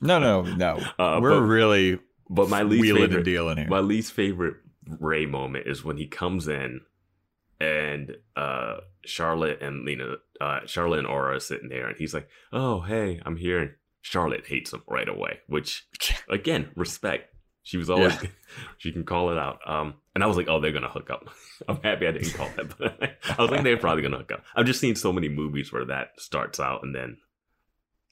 No, no, no. (laughs) Uh, We're but, really but my least wheeling favorite, and dealing here. my least favorite Ray moment is when he comes in and uh Charlotte and Lena uh Charlotte and Aura are sitting there and he's like, Oh hey, I'm here and Charlotte hates him right away, which (laughs) again, respect. She was always (laughs) she can call it out. Um and I was like, Oh, they're gonna hook up. (laughs) I'm happy I didn't call that, but (laughs) I was like they're probably gonna hook up. I've just seen so many movies where that starts out and then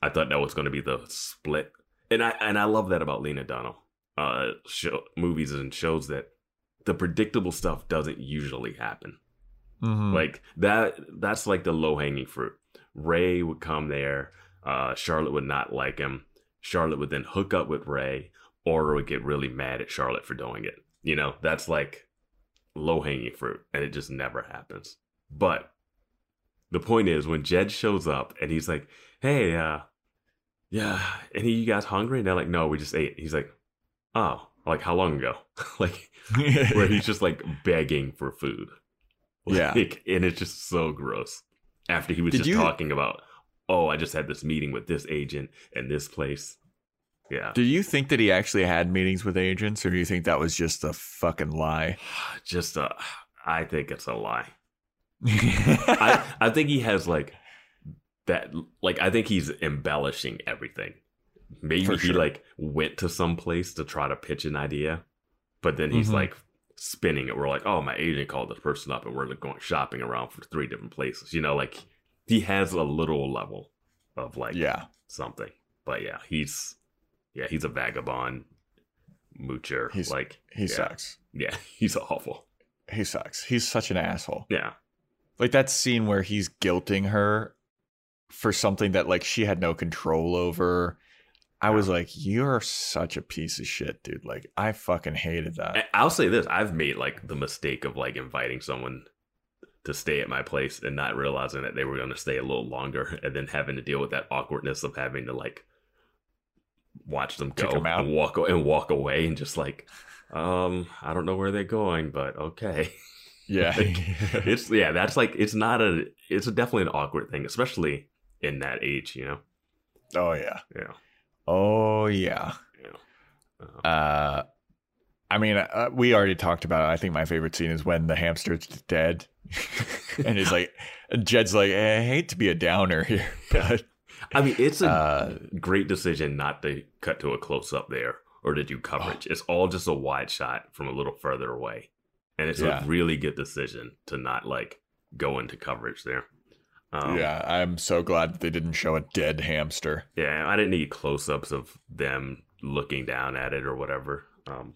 I thought that was gonna be the split. And I and I love that about Lena Dunham. Uh show movies and shows that the predictable stuff doesn't usually happen. Mhm. Like that that's like the low hanging fruit. Ray would come there, uh Charlotte would not like him. Charlotte would then hook up with Ray, or would get really mad at Charlotte for doing it. You know, that's like low hanging fruit, and it just never happens. But the point is when Jed shows up and he's like, Hey, uh yeah, any of you guys hungry? And they're like, No, we just ate. He's like, Oh, like how long ago? (laughs) like (laughs) where he's just like begging for food. (laughs) Yeah. Like, and it's just so gross. After he was Did just you- talking about, oh, I just had this meeting with this agent and this place. Yeah. Do you think that he actually had meetings with agents, or do you think that was just a fucking lie? (sighs) Just, a, (sighs) I think it's a lie. (laughs) I, I think he has like that like I think he's embellishing everything. Maybe he like went to some place to try to pitch an idea, but then he's Mhm. like spinning it. We're like, oh, my agent called this person up, and we're like going shopping around for three different places. You know, like he has a little level of like Yeah. something. But yeah, he's yeah he's a vagabond moocher. He's- like He yeah, sucks. Yeah, (laughs) he's awful. He sucks. He's such an asshole. Yeah, Like that scene where he's guilting her for something that like she had no control over. I was like, you're such a piece of shit, dude. Like I fucking hated that. I'll say this: I've made like the mistake of like inviting someone to stay at my place and not realizing that they were going to stay a little longer, and then having to deal with that awkwardness of having to like watch them go 'em out. and walk and walk away, and just like, um, I don't know where they're going, but okay. (laughs) Yeah. (laughs) it's yeah, that's like it's not a it's definitely an awkward thing, especially in that age, you know. oh yeah. Yeah, Oh yeah. yeah. Uh, Uh I mean, uh, we already talked about it. I think my favorite scene is when the hamster's dead, (laughs) and he's like, Jed's like, "Eh, I hate to be a downer here, but I mean, it's a uh, great decision not to cut to a close up there or to do coverage. It's all just a wide shot from a little further away. And it's Yeah. a really good decision to not like go into coverage there. Um, yeah, I'm so glad that they didn't show a dead hamster. Yeah, I didn't need close ups of them looking down at it or whatever. Um,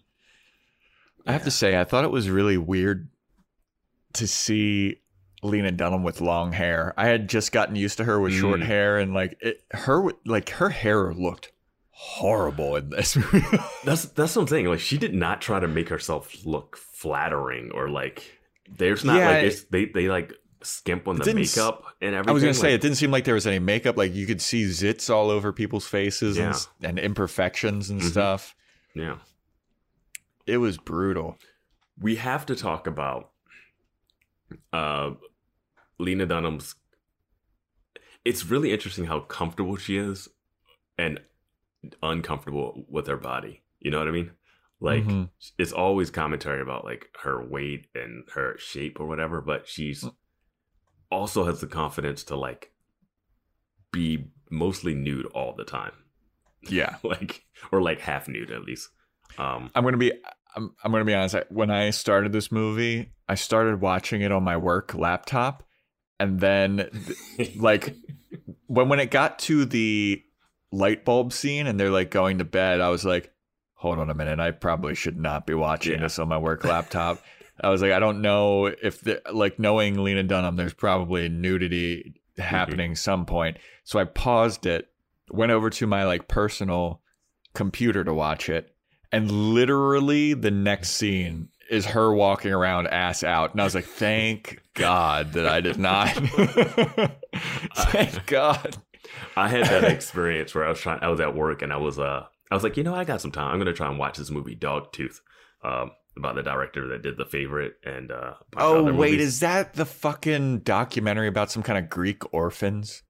I have to say, I thought it was really weird to see Lena Dunham with long hair. I had just gotten used to her with short Mm. hair, and like it, her, like her hair looked horrible in this (laughs) that's that's what I'm saying. Like she did not try to make herself look flattering or like there's not Yeah, like it- it's, they they like skimp on the makeup and everything. I was gonna say it didn't seem like there was any makeup. Like you could see zits all over people's faces and, Yeah. s- and imperfections and Mhm. stuff. yeah. It was brutal. we have to talk about uh Lena Dunham's it's really interesting how comfortable she is and uncomfortable with her body. You know what I mean? Like Mhm. it's always commentary about like her weight and her shape or whatever, but she's also has the confidence to like be mostly nude all the time. Yeah, (laughs) like or like half nude at least. Um I'm gonna be. I'm, I'm gonna be honest. I- When I started this movie, I started watching it on my work laptop, and then like when when it got to the light bulb scene and they're like going to bed, I was like, hold on a minute, I probably should not be watching Yeah. this on my work laptop. I was like, I don't know if the, like knowing Lena Dunham, there's probably nudity happening mm-hmm. some point. So I paused it, went over to my like personal computer to watch it, and literally the next scene is her walking around ass out. And I was like, thank God that I did not. (laughs) thank God. I had that experience where I was trying. I was at work and I was uh I was like, you know, I got some time. I'm gonna try and watch this movie, Dogtooth, um, about the director that did The Favorite and uh. a bunch of Oh, wait, movies. is that the fucking documentary about some kind of Greek orphans?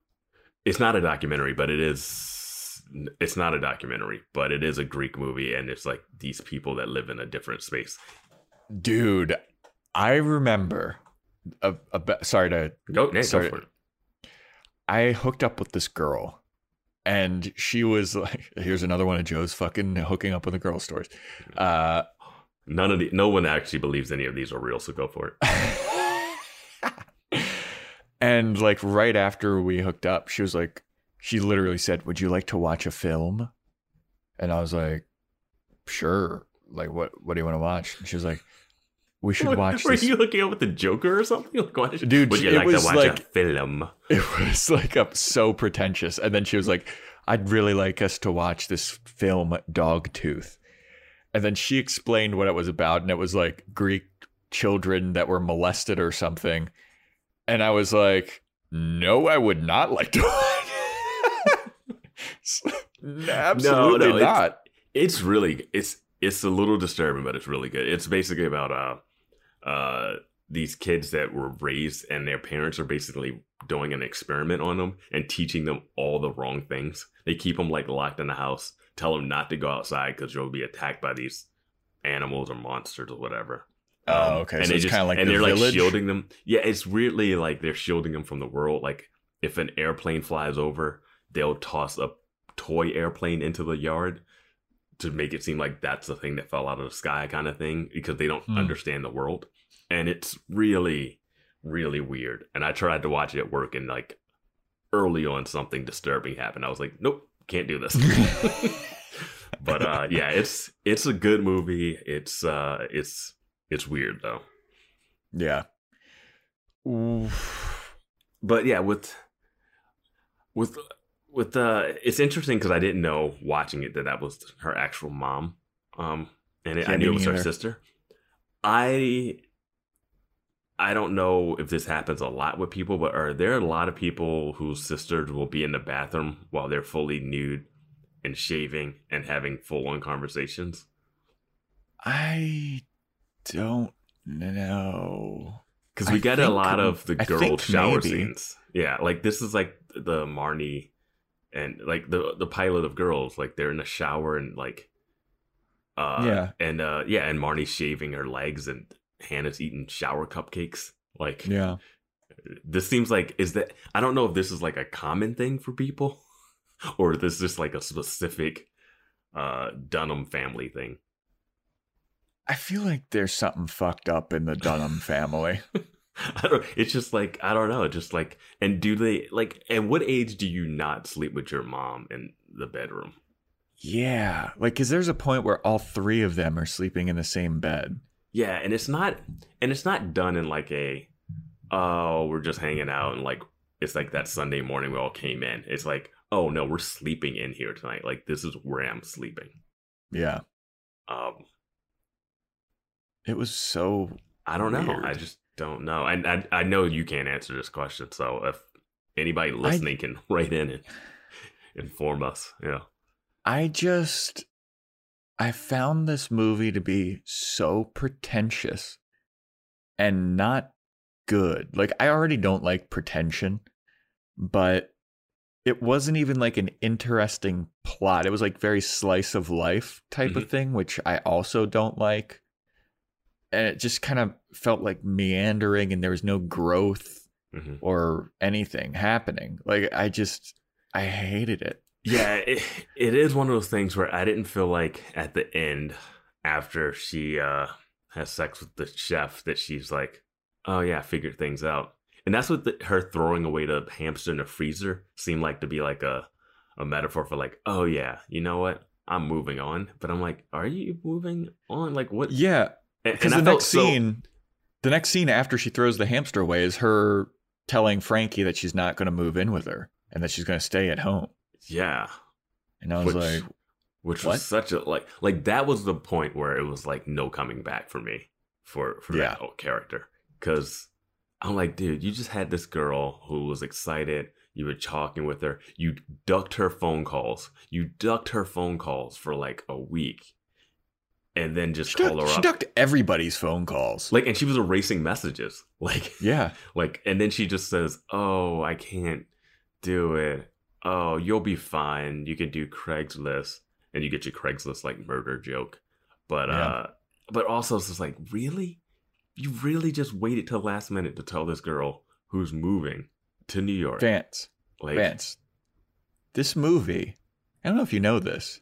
it's not a documentary, but it is. It's not a documentary, but it is a Greek movie, and it's like these people that live in a different space. Dude, I remember. A, a, sorry to Go, yeah, Sorry. go for it. I hooked up with this girl and she was like, (laughs) here's another one of Joe's fucking hooking up with a girl stories. Uh, None of the, no one actually believes any of these are real, so go for it. (laughs) and like right after we hooked up, she was like, she literally said, would you like to watch a film? And I was like, sure. Like, what, what do you want to watch? And she was like, we should What- watch (laughs) Were this. you hooking up with the Joker or something? (laughs) Like, did- Dude, would you it like was to watch like- a film? (laughs) it was like up so pretentious. And then she was like, I'd really like us to watch this film, Dogtooth. And then she explained what it was about, and it was like Greek children that were molested or something. And I was like, no, I would not like to watch. Absolutely no, it's- not. It's really it's it's a little disturbing, but it's really good. It's basically about uh uh these kids that were raised and their parents are basically doing an experiment on them and teaching them all the wrong things. They keep them like locked in the house, tell them not to go outside because you'll be attacked by these animals or monsters or whatever. Um, Oh, okay. And so it's kind of like and the they're village. like shielding them. Yeah, it's weirdly like they're shielding them from the world. Like if an airplane flies over, they'll toss a toy airplane into the yard to make it seem like that's the thing that fell out of the sky kind of thing because they don't Hmm. understand the world. And it's really, really weird. And I tried to watch it at work and like early on something disturbing happened. I was like, nope, can't do this. (laughs) but uh yeah, it's it's a good movie. It's uh it's it's weird though. yeah. Oof. but yeah with with with the it's interesting because i didn't know watching it that that was her actual mom um and it, i knew it was her sister i i don't know if this happens a lot with people but are there a lot of people whose sisters will be in the bathroom while they're fully nude and shaving and having full-on conversations I don't know. Because I we get a lot of the girl shower maybe. scenes. Yeah, like this is like the Marnie and like the the pilot of Girls. Like they're in the shower and like, uh, Yeah. and uh, yeah, and Marnie's shaving her legs and Hannah's eating shower cupcakes. Like Yeah. this seems like is that I don't know if this is like a common thing for people, (laughs) or this is just like a specific uh Dunham family thing. I feel like there's something fucked up in the Dunham family. (laughs) (laughs) I don't. It's just like I don't know. Just like, and do they like? At what age do you not sleep with your mom in the bedroom? yeah. Like, cause there's a point where all three of them are sleeping in the same bed. Yeah, and it's not, and it's not done in like a, oh, we're just hanging out and like it's like that Sunday morning we all came in. It's like, oh no, we're sleeping in here tonight. Like this is where I'm sleeping. Yeah. Um, It was so I don't know. Weird. I just don't know. And I, I know you can't answer this question. So if anybody listening can (laughs) write in and inform us, yeah. I just I found this movie to be so pretentious and not good. Like I already don't like pretension, but it wasn't even like an interesting plot. It was like very slice of life type of mm-hmm. thing, which I also don't like. And it just kind of felt like meandering and there was no growth hmm or anything happening. Like I just I hated it. Yeah, (laughs) it, it is one of those things where I didn't feel like at the end, after she uh, has sex with the chef, that she's like, oh yeah, I figured things out. And that's what the, her throwing away the hamster in the freezer seemed like to be like a, a metaphor for like, oh yeah, you know what? I'm moving on. But I'm like, are you moving on? Like what? Yeah, Because the next so- scene, the next scene after she throws the hamster away is her telling Frankie that she's not going to move in with her and that she's going to stay at home. yeah. And I was Which- like, which What? was such a like like that was the point where it was like no coming back for me for for Yeah. that whole character because i'm like dude you just had this girl who was excited you were talking with her you ducked her phone calls you ducked her phone calls for like a week and then just she, call ducked, her she up. ducked everybody's phone calls. like and she was erasing messages. (laughs) Like yeah, like and then she just says oh i can't do it. Oh you'll be fine. You can do craigslist. And you get your craigslist like murder joke. But Yeah. uh but also it's just like really? You really just waited till last minute to tell this girl who's moving to new york. Vance, like Vance. This movie, I don't know if you know this.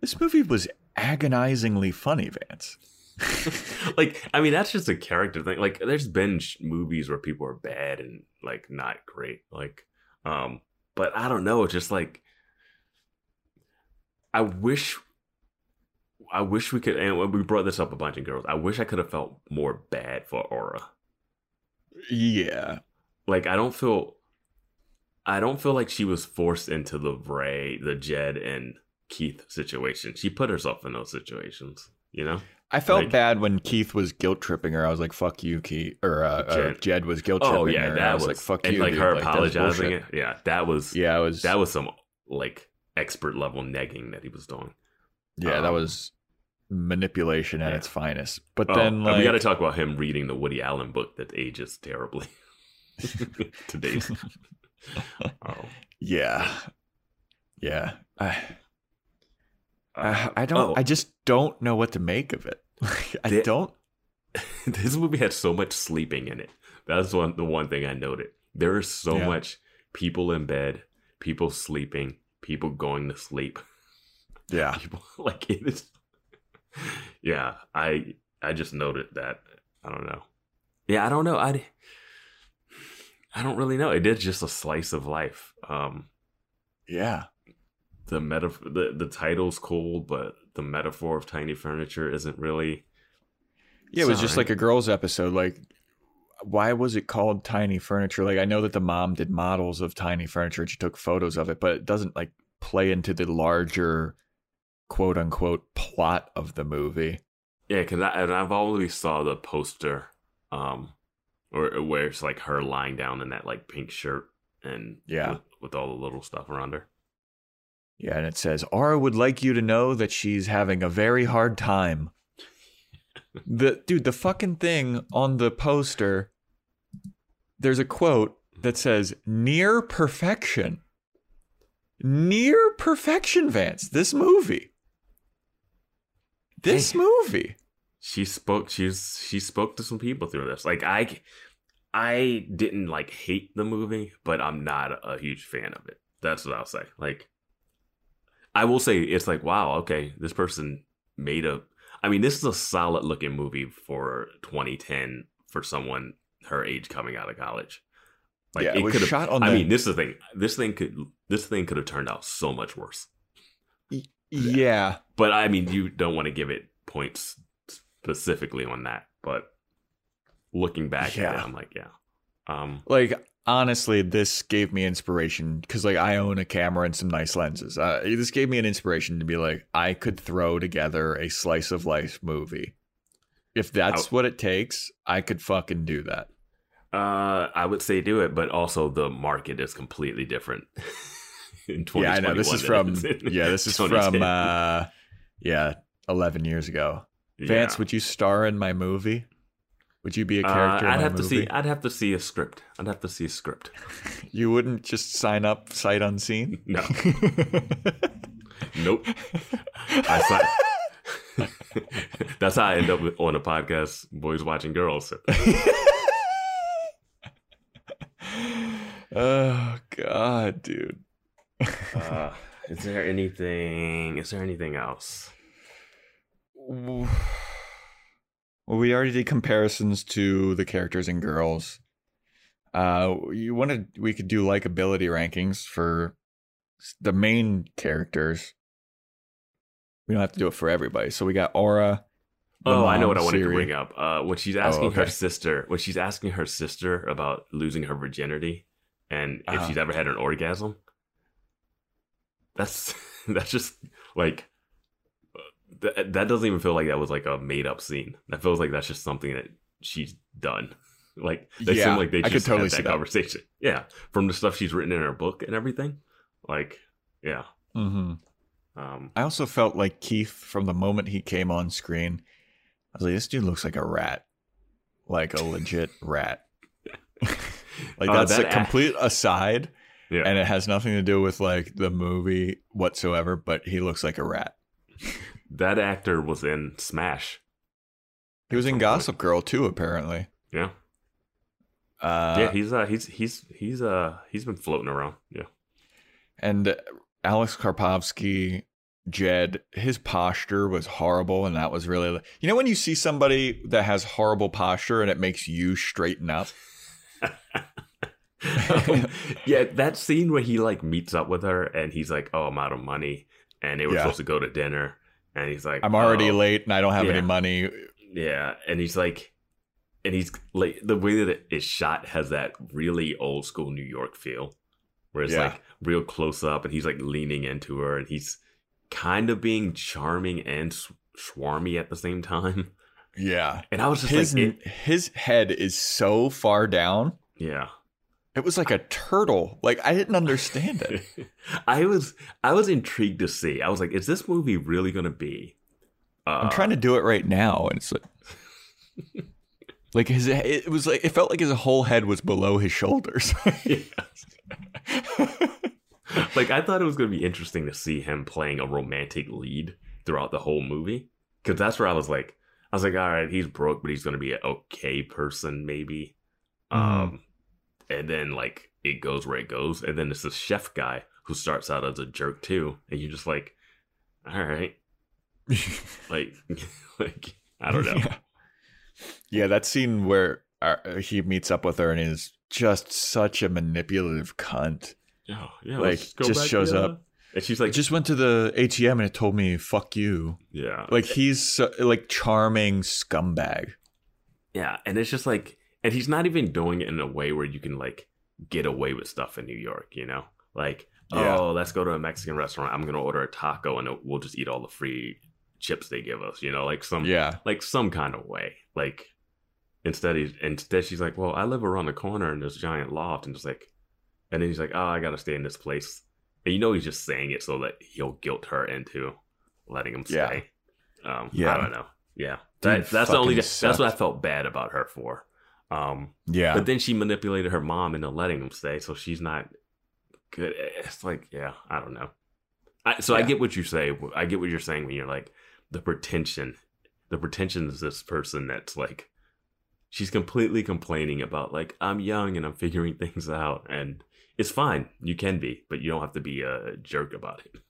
This movie was agonizingly funny, Vance. (laughs) like i mean that's just a character thing. Like there's been sh- movies where people are bad and like not great like um but i don't know it's just like i wish i wish we could and we brought this up a bunch of girls. I wish i could have felt more bad for aura. Yeah, like i don't feel i don't feel like she was forced into the ray the jed and keith situation she put herself in those situations you know I felt Like- bad when Keith was guilt tripping her. I was like, "Fuck you, Keith," or uh, Jed. Jed was guilt tripping oh yeah her. that was, was, like, "Fuck you. and you," like dude. her Like, apologizing it yeah that was Yeah, I was. that was some like expert level negging that he was doing Yeah, that Um, was manipulation at yeah. its finest. But Oh, then, like, we got to talk about him reading the Woody Allen book that ages terribly (laughs) today. oh. (laughs) yeah, yeah, I, Uh, I don't, oh, I just don't know what to make of it. (laughs) I The- don't. (laughs) this movie had so much sleeping in it. That's one the one thing I noted. There is so Yeah. much people in bed, people sleeping, people going to sleep. (laughs) Yeah. People like it is. Yeah, I I just noted that. I don't know. Yeah, I don't know. I I don't really know. It is just a slice of life. Um, Yeah. The meta the the title's cool, but the metaphor of tiny furniture isn't really. Yeah, it was just like a girls episode. Like, why was it called tiny furniture? Like, I know that the mom did models of tiny furniture and she took photos of it, but it doesn't like play into the larger quote unquote plot of the movie. Yeah, because I, and I've always saw the poster, um, or where it's like her lying down in that like pink shirt and Yeah. with, with all the little stuff around her. Yeah, and it says, Aura would like you to know that she's having a very hard time. (laughs) the dude, the fucking thing on the poster, there's a quote that says, near perfection. Near perfection, Vance. This movie. This Hey. movie. She spoke. She's she spoke to some people through this. Like I, I didn't like hate the movie, but I'm not a huge fan of it. That's what I'll say. Like, I will say it's like wow, okay, this person made a. I mean, this is a solid looking movie for 2010 for someone her age coming out of college. Yeah, it was could've- shot on I the- mean, this is the thing. This thing could. This thing could have turned out so much worse. Yeah. But I mean, you don't want to give it points specifically on that. But looking back at Yeah. it, I'm like, yeah. Um, Like, honestly, this gave me inspiration because, like, I own a camera and some nice lenses. Uh, this gave me an inspiration to be like, I could throw together a slice of life movie. If that's what it takes, I could fucking do that. uh, I would say do it, but also the market is completely different. (laughs) in Yeah, I know. This is from, than it is in yeah, this is from, uh, yeah, 11 years ago. Vance, Yeah. would you star in my movie? Would you be a Uh, character in I'd have to see. I'd have to see a script. I'd have to see a script. (laughs) You wouldn't just sign up sight unseen? No, (laughs) nope. I saw. (laughs) That's how I end up with- on a podcast, boys watching girls. oh god, dude. Uh, is there anything? Is there anything else? Well, we already did comparisons to the characters and girls. Uh, you wanted we could do likability rankings for the main characters. We don't have to do it for everybody. So we got Aura. Oh, I know what I wanted Siri. to bring up. Uh, when she's asking her okay. sister, when she's asking her sister about losing her virginity, and if Uh-huh. she's ever had an orgasm, that's (laughs) that's just like that. That doesn't even feel like that was like a made up scene. That feels like that's just something that she's done. (laughs) Like they Yeah, seem like they I could just totally had see that that. conversation. (laughs) Yeah, from the stuff she's written in her book and everything. Like, yeah. Mm-hmm. Um, I also felt like Keith from the moment he came on screen. I was like, this dude looks like a rat, like a legit (laughs) rat. like Uh, that's that a a- complete aside, yeah. and it has nothing to do with like the movie whatsoever. But he looks like a rat. That actor was in Smash. He was in. Gossip Girl too, apparently. Yeah. Uh, yeah, he's uh he's he's he's uh he's been floating around. Yeah. and Alex Karpovsky, Jed, his posture was horrible, and that was really you know when you see somebody that has horrible posture and it makes you straighten up. Um, (laughs) yeah, that scene where he like meets up with her and he's like, "Oh, I'm out of money," and they were Yeah. supposed to go to dinner, and he's like, I'm already "Oh." late and I don't have Yeah. any money. Yeah, and he's like, and he's like, the way that it is shot has that really old school New York feel, where it's Yeah. like real close up, and he's like leaning into her, and he's kind of being charming and sw- swarmy at the same time. Yeah. And I was just His like, it- his head is so far down. yeah. It was like a turtle. Like I didn't understand it. (laughs) I was I was intrigued to see. I was like, is this movie really going to be? Uh, I'm trying to do it right now, and it's like, (laughs) like his. It was like it felt like his whole head was below his shoulders. (laughs) like I thought it was going to be interesting to see him playing a romantic lead throughout the whole movie because that's where I was like, I was like, all right, he's broke, but he's going to be an okay person, maybe. Mhm. Um, and then like it goes where it goes. And then it's this chef guy who starts out as a jerk too, and you're just like, all right, (laughs) like, (laughs) like I don't know. Yeah. Yeah, that scene where uh, he meets up with her and is just such a manipulative cunt. Oh, yeah, Like, just shows up. and she's I like, just went to the ATM and it told me "fuck you." yeah, Like he's so, like charming scumbag. Yeah, and it's just like, and he's not even doing it in a way where you can like get away with stuff in New York, you know? Like, Yeah. oh, let's go to a Mexican restaurant. I'm gonna order a taco, and we'll just eat all the free chips they give us, you know? Like some, Yeah, like some kind of way. Like, instead, he's instead she's like, well, I live around the corner in this giant loft, and just like, and then he's like, oh, I gotta stay in this place, and you know he's just saying it so that he'll guilt her into letting him Yeah. stay. Um, Yeah. I don't know. Yeah, Dude that, that's the only. That's what I felt bad about her for. Um, yeah, but then she manipulated her mom into letting them stay, so she's not good. It's like, yeah, I don't know. I, so I get what you say. I get what you're saying when you're like the pretension. The pretension is this person that's like, she's completely complaining about like I'm young and I'm figuring (laughs) things out, and it's fine. You can be, but you don't have to be a jerk about it.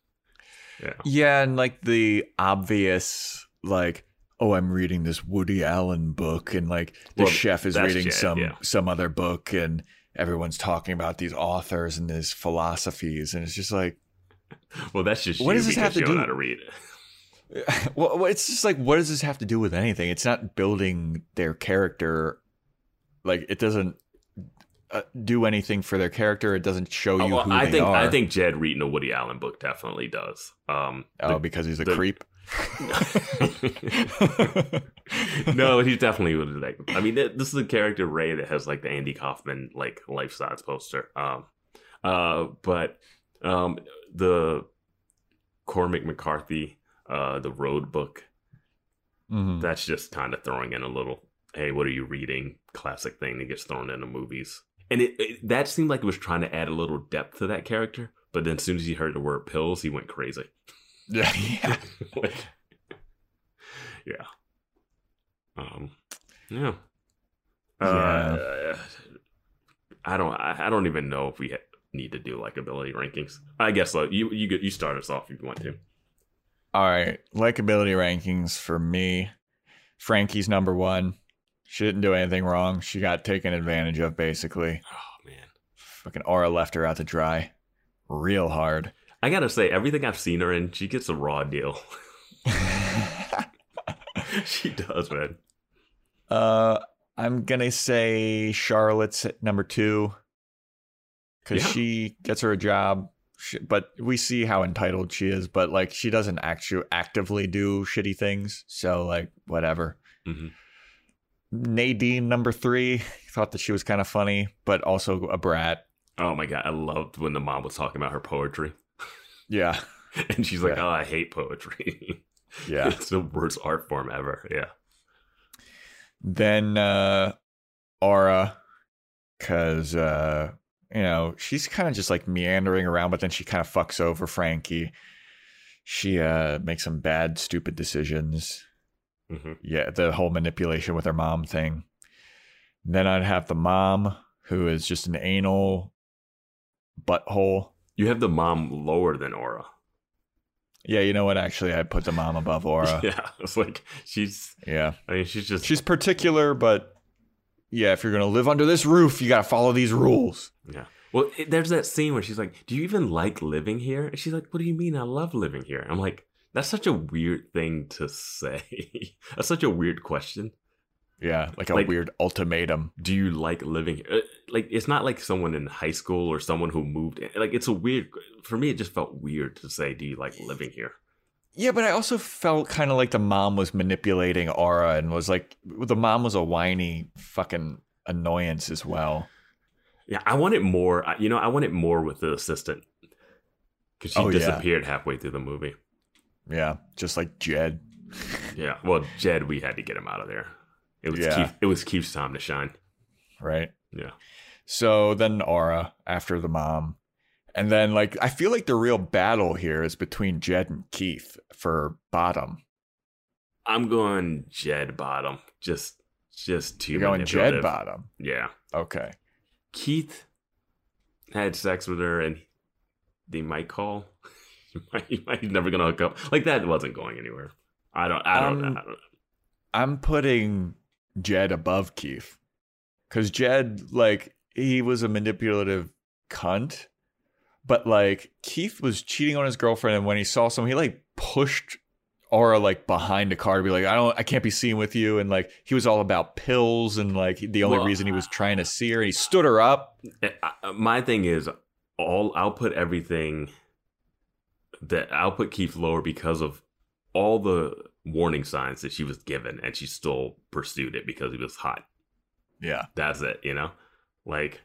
Yeah. yeah, and like the obvious like. Oh, I'm reading this Woody Allen book, and like the Well, chef is reading some yeah. some other book, and everyone's talking about these authors and these philosophies, and it's just like, Well, that's just What does this have to do- how to read. (laughs) well, well, it's just like, what does this have to do with anything? It's not building their character. Like, it doesn't uh, do anything for their character. It doesn't show you Oh, well, who I they think are. I think Jed reading a Woody Allen book definitely does. Um, oh, because he's a the- creep. (laughs) no, he's definitely would like. I mean, this is a character Ray that has like the Andy Kaufman like life size poster. Um, uh, but um, the Cormac McCarthy, uh, the Road book. Mhm. That's just kind of throwing in a little. Hey, what are you reading? Classic thing that gets thrown into movies. And it, it that seemed like it was trying to add a little depth to that character. But then as soon as he heard the word pills, he went crazy. Yeah, (laughs) yeah. like, (laughs) yeah. Um, yeah. Uh, I don't. I, don't even know if we ha- need to do like ability rankings. I guess so. You you you start us off if you want to. All right, likability rankings for me. Frankie's number one. She didn't do anything wrong. She got taken advantage of, basically. Oh man, Fucking Aura left her out to dry, real hard. I gotta say everything I've seen her in, she gets a raw deal. (laughs) she does, man. Uh, I'm gonna say Charlotte's number two because Yeah. she gets her a job, she, but we see how entitled she is. But like, she doesn't actually actively do shitty things, so like, whatever. hmm Nadine number three thought that she was kind of funny, but also a brat. Oh my god, I loved when the mom was talking about her poetry, Yeah, (laughs) and she's like, Yeah. "Oh, I hate poetry. (laughs) yeah. it's the worst art form ever." Yeah. then uh, Aura, because uh, you know she's kind of just like meandering around, but then she kind of fucks over Frankie. She uh makes some bad, stupid decisions. hmm Yeah, the whole manipulation with her mom thing. Then I'd have the mom, who is just an anal butthole. You have the mom lower than Aura. Yeah, you know what? Actually, I'd put the mom above Aura. (laughs) Yeah, it's like she's. yeah. I mean, she's just. She's particular, but yeah, if you're gonna live under this roof, you gotta follow these rules. Yeah. Well, it, there's that scene where she's like, "Do you even like living here?" And she's like, "What do you mean? I love living here." I'm like, "That's such a weird thing to say. (laughs) That's such a weird question. Yeah, like a Like- weird ultimatum. Do you like living here? Uh, Like, it's not like someone in high school or someone who moved. In. Like, it's a weird. For me, it just felt weird to say, "Do you like living here?" Yeah, but I also felt kind of like the mom was manipulating Aura and was like, the mom was a whiny fucking annoyance as well. Yeah, I want it more. You know, I want it more with the assistant because she Oh, yeah. disappeared halfway through the movie. Yeah, just like Jed. Yeah. Well, Jed, we had to get him out of there. It was Yeah. Keith, it was Keith's time to shine. Right. Yeah. So then Aura after the mom. And then like I feel like the real battle here is between Jed and Keith for bottom. I'm going Jed bottom. Just just too You're going Jed bottom. Yeah. Okay. Keith had sex with her and they might call. (laughs) might, he's never gonna hook up. Like that wasn't going anywhere. I don't. I don't. Um, I don't I'm putting Jed above Keith. Cause Jed, like, he was a manipulative cunt. But like Keith was cheating on his girlfriend and when he saw someone, he like pushed Aura like behind the car to be like, I don't I can't be seen with you. And like he was all about pills and like the only Well, reason he was trying to see her and he stood her up. Eh, uh, my thing is all I'll put everything that I'll put Keith lower because of all the warning signs that she was given and she still pursued it because he was hot. Yeah. That's it, you know? Like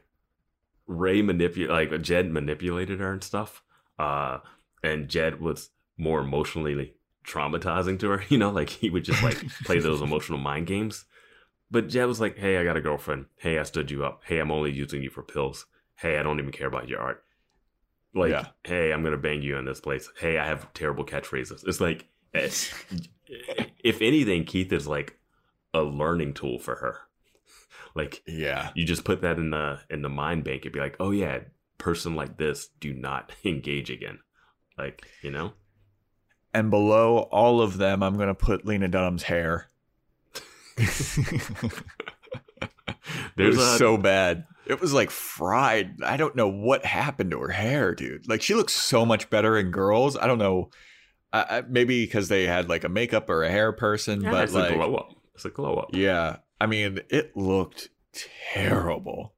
Ray manipulate like Jed manipulated her and stuff. Uh and Jed was more emotionally traumatizing to her, (laughs) you know, like he would just like play those emotional mind games. But Jed was like, "Hey, I got a girlfriend. Hey, I stood you up. Hey, I'm only using you for pills. Hey, I don't even care about your art. Like, Yeah. hey, I'm gonna bang you in this place. Hey, I have terrible catchphrases. It's like, it's, if anything, Keith is like a learning tool for her. Like, Yeah. you just put that in the in the mind bank and be like, oh yeah, person like this, do not (laughs) engage again. Like, you know, And below all of them, I'm gonna put Lena Dunham's hair. (laughs) it was a so bad. It was like fried. I don't know what happened to her hair, dude. Like she looks so much better in girls. I don't know. I, I, maybe because they had like a makeup or a hair person, yeah, but it's like, a glow up. It's a glow up. yeah. I mean, it looked terrible.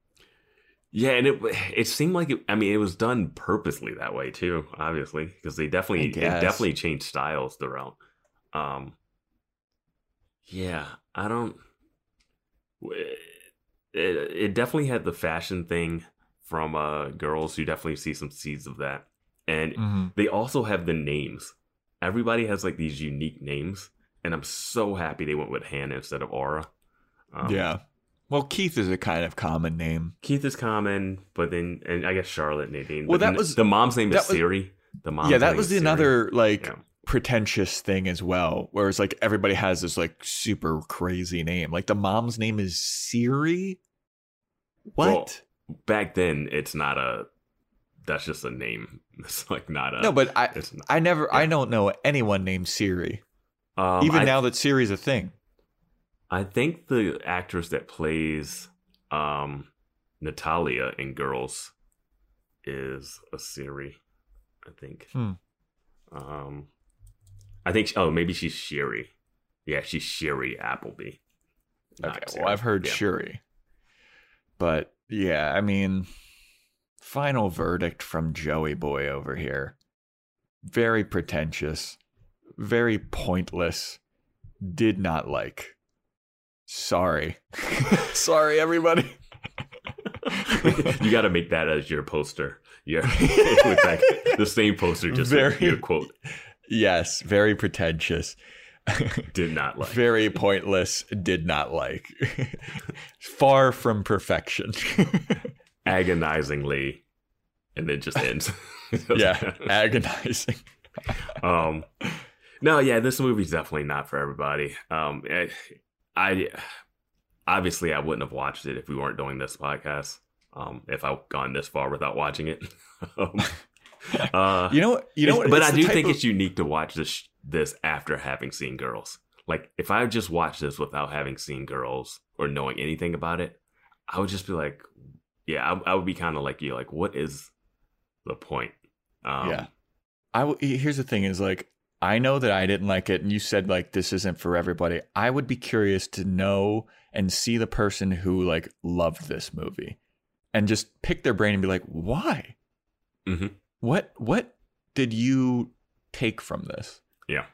Yeah, and it it seemed like it, I mean it was done purposely that way too, obviously, because they definitely it definitely changed styles throughout. Um, yeah, I don't. It, it definitely had the fashion thing from uh girls. You definitely see some seeds of that, and Mm-hmm. they also have the names. Everybody has like these unique names, and I'm so happy they went with Hannah instead of Aura. Um, yeah. Well, Keith is a kind of common name. Keith is common, but then and I guess Charlotte Nadine. Well, that was- the mom's name is was- Siri. The mom. yeah, that was Siri. another like Yeah. pretentious thing as well. Whereas like everybody has this like super crazy name. Like the mom's name is Siri. What? Back then, it's not a. That's just a name. (laughs) It's like not a. no, but I not, I never I don't know anyone named Siri. um, Even I, now that Siri's a thing. I think the actress that plays um Natalia in Girls is a Siri. I think. Hmm. Um, I think. Oh, maybe she's Shiri. Yeah, she's Shiri Appleby. Okay, well I've heard Yeah. Shuri. But yeah, I mean final verdict from Joey Boy over here. Very pretentious, very pointless. Did not like. Sorry. (laughs) Sorry everybody. (laughs) you got to make that as your poster. Yeah, (laughs) with that, the same poster, just Very- Very... your quote. Yes, very pretentious. Did not like. very pointless. Did not like. Far from perfection. (laughs) agonizingly, and then just ends. (laughs) yeah, agonizing. (laughs) um, no, yeah, this movie's definitely not for everybody. Um, I, I obviously I wouldn't have watched it if we weren't doing this podcast. Um, if I've gone this far without watching it. um, uh, You know, you know, what? but I do think of- it's unique to watch this this after having seen Girls. Like if I just watched this without having seen Girls or knowing anything about it, I would just be like, yeah, I, I would be kind of like you, like what is the point? Um, Yeah. I w- here's the thing: is like I know that I didn't like it, and you said like this isn't for everybody. I would be curious to know and see the person who like loved this movie, and just pick their brain and be like, why? Mm-hmm. What what did you take from this? Yeah.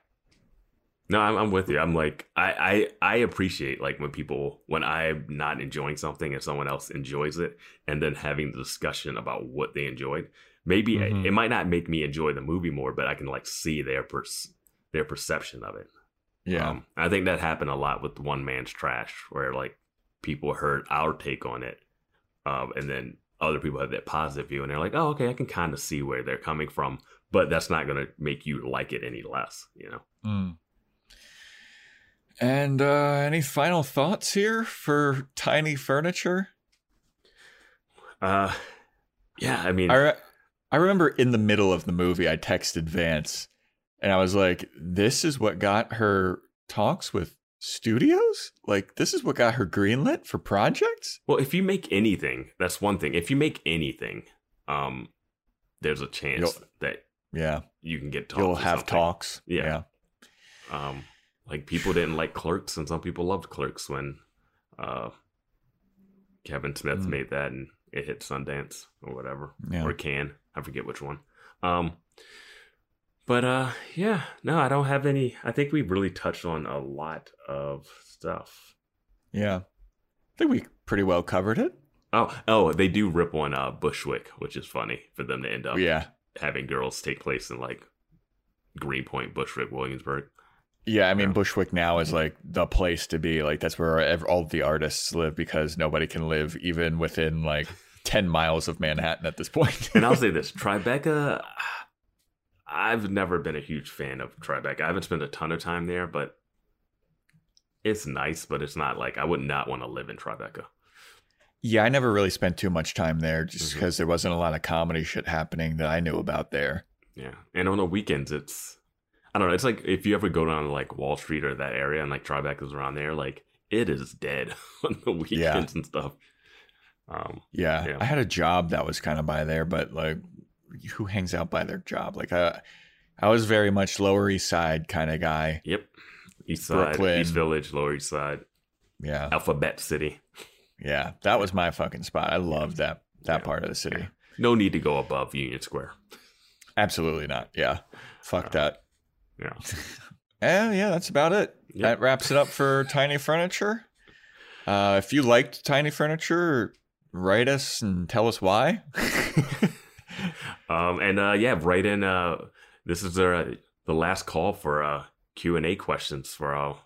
No, I'm, I'm with you. I'm like, I, I, I appreciate like when people, when I'm not enjoying something and someone else enjoys it and then having the discussion about what they enjoyed. Maybe Mhm. it, it might not make me enjoy the movie more, but I can like see their, pers- their perception of it. Um, I think that happened a lot with One Man's Trash, where like people heard our take on it, um, and then other people had that positive view, and they're like, "Oh, okay, I can kind of see where they're coming from," but that's not going to make you like it any less, you know. Mm. And uh, any final thoughts here for tiny furniture? Uh, Yeah, I mean, I re- I remember in the middle of the movie, I texted Vance, and I was like, "This is what got her talks with studios. Like, this is what got her greenlit for projects." well, if you make anything, that's one thing. If you make anything, um, there's a chance You'll- that Yeah, you can get talks. you'll have something. talks. Yeah. Um, like people didn't like Clerks, and some people loved Clerks when uh, Kevin Smith Mm. made that, and it hit Sundance or whatever, Yeah. or Cannes. I forget which one. Um, but uh, yeah, no, I don't have any. I think we've really touched on a lot of stuff. yeah. I think we pretty well covered it. Oh, oh, they do rip on uh, Bushwick, which is funny for them to end up Yeah, having girls take place in like Greenpoint, Bushwick, Williamsburg. Yeah. I mean. Bushwick now is like the place to be. Like, that's where all the artists live because nobody can live even within like ten miles of Manhattan at this point. and I'll say (laughs) this: Tribeca. I've never been a huge fan of Tribeca. I haven't spent a ton of time there, but it's nice. But it's not like I would not want to live in Tribeca. Yeah, I never really spent too much time there just Mhm. because there wasn't a lot of comedy shit happening that I knew about there. Yeah, and on the weekends, it's I don't know. It's like if you ever go down to like Wall Street or that area, and like Tribeca's around there, like it is dead (laughs) on the weekends and stuff. Um, Yeah, Yeah. I had a job that was kind of by there, but like, who hangs out by their job? Like, I, I was very much Lower East Side kind of guy. yep, East Side, Brooklyn. East Village, Lower East Side, Yeah, Alphabet City. yeah, that was my fucking spot. I loved that that Yeah. part of the city. No need to go above Union Square. Absolutely not. Yeah, fuck that. Yeah. And yeah, that's about it. Yep. That wraps it up for (laughs) Tiny Furniture. Uh, if you liked Tiny Furniture, write us and tell us why. (laughs) um, and uh, yeah, write in. Uh, this is the the last call for uh, Q and A questions for our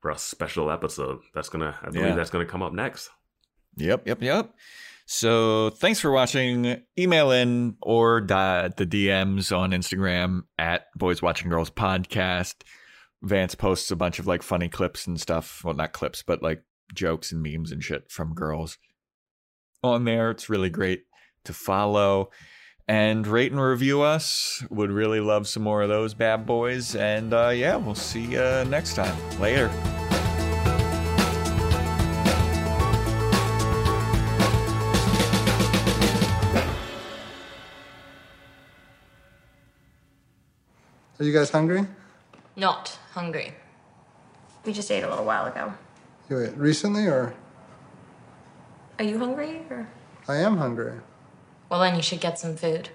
for a special episode. That's gonna, I believe Yeah. that's gonna come up next. Yep, yep, yep. So thanks for watching. Email in or the DMs on Instagram at Boys Watching Girls Podcast. Vance posts a bunch of like funny clips and stuff. Well, not clips, but like jokes and memes and shit from girls on there. It's really great to follow. And rate and review us. Would really love some more of those bad boys. And uh, yeah, we'll see you next time. Later. Are you guys hungry? Not hungry. We just ate a little while ago. You ate recently, or Are you hungry? Or? I am hungry. Well, then you should get some food.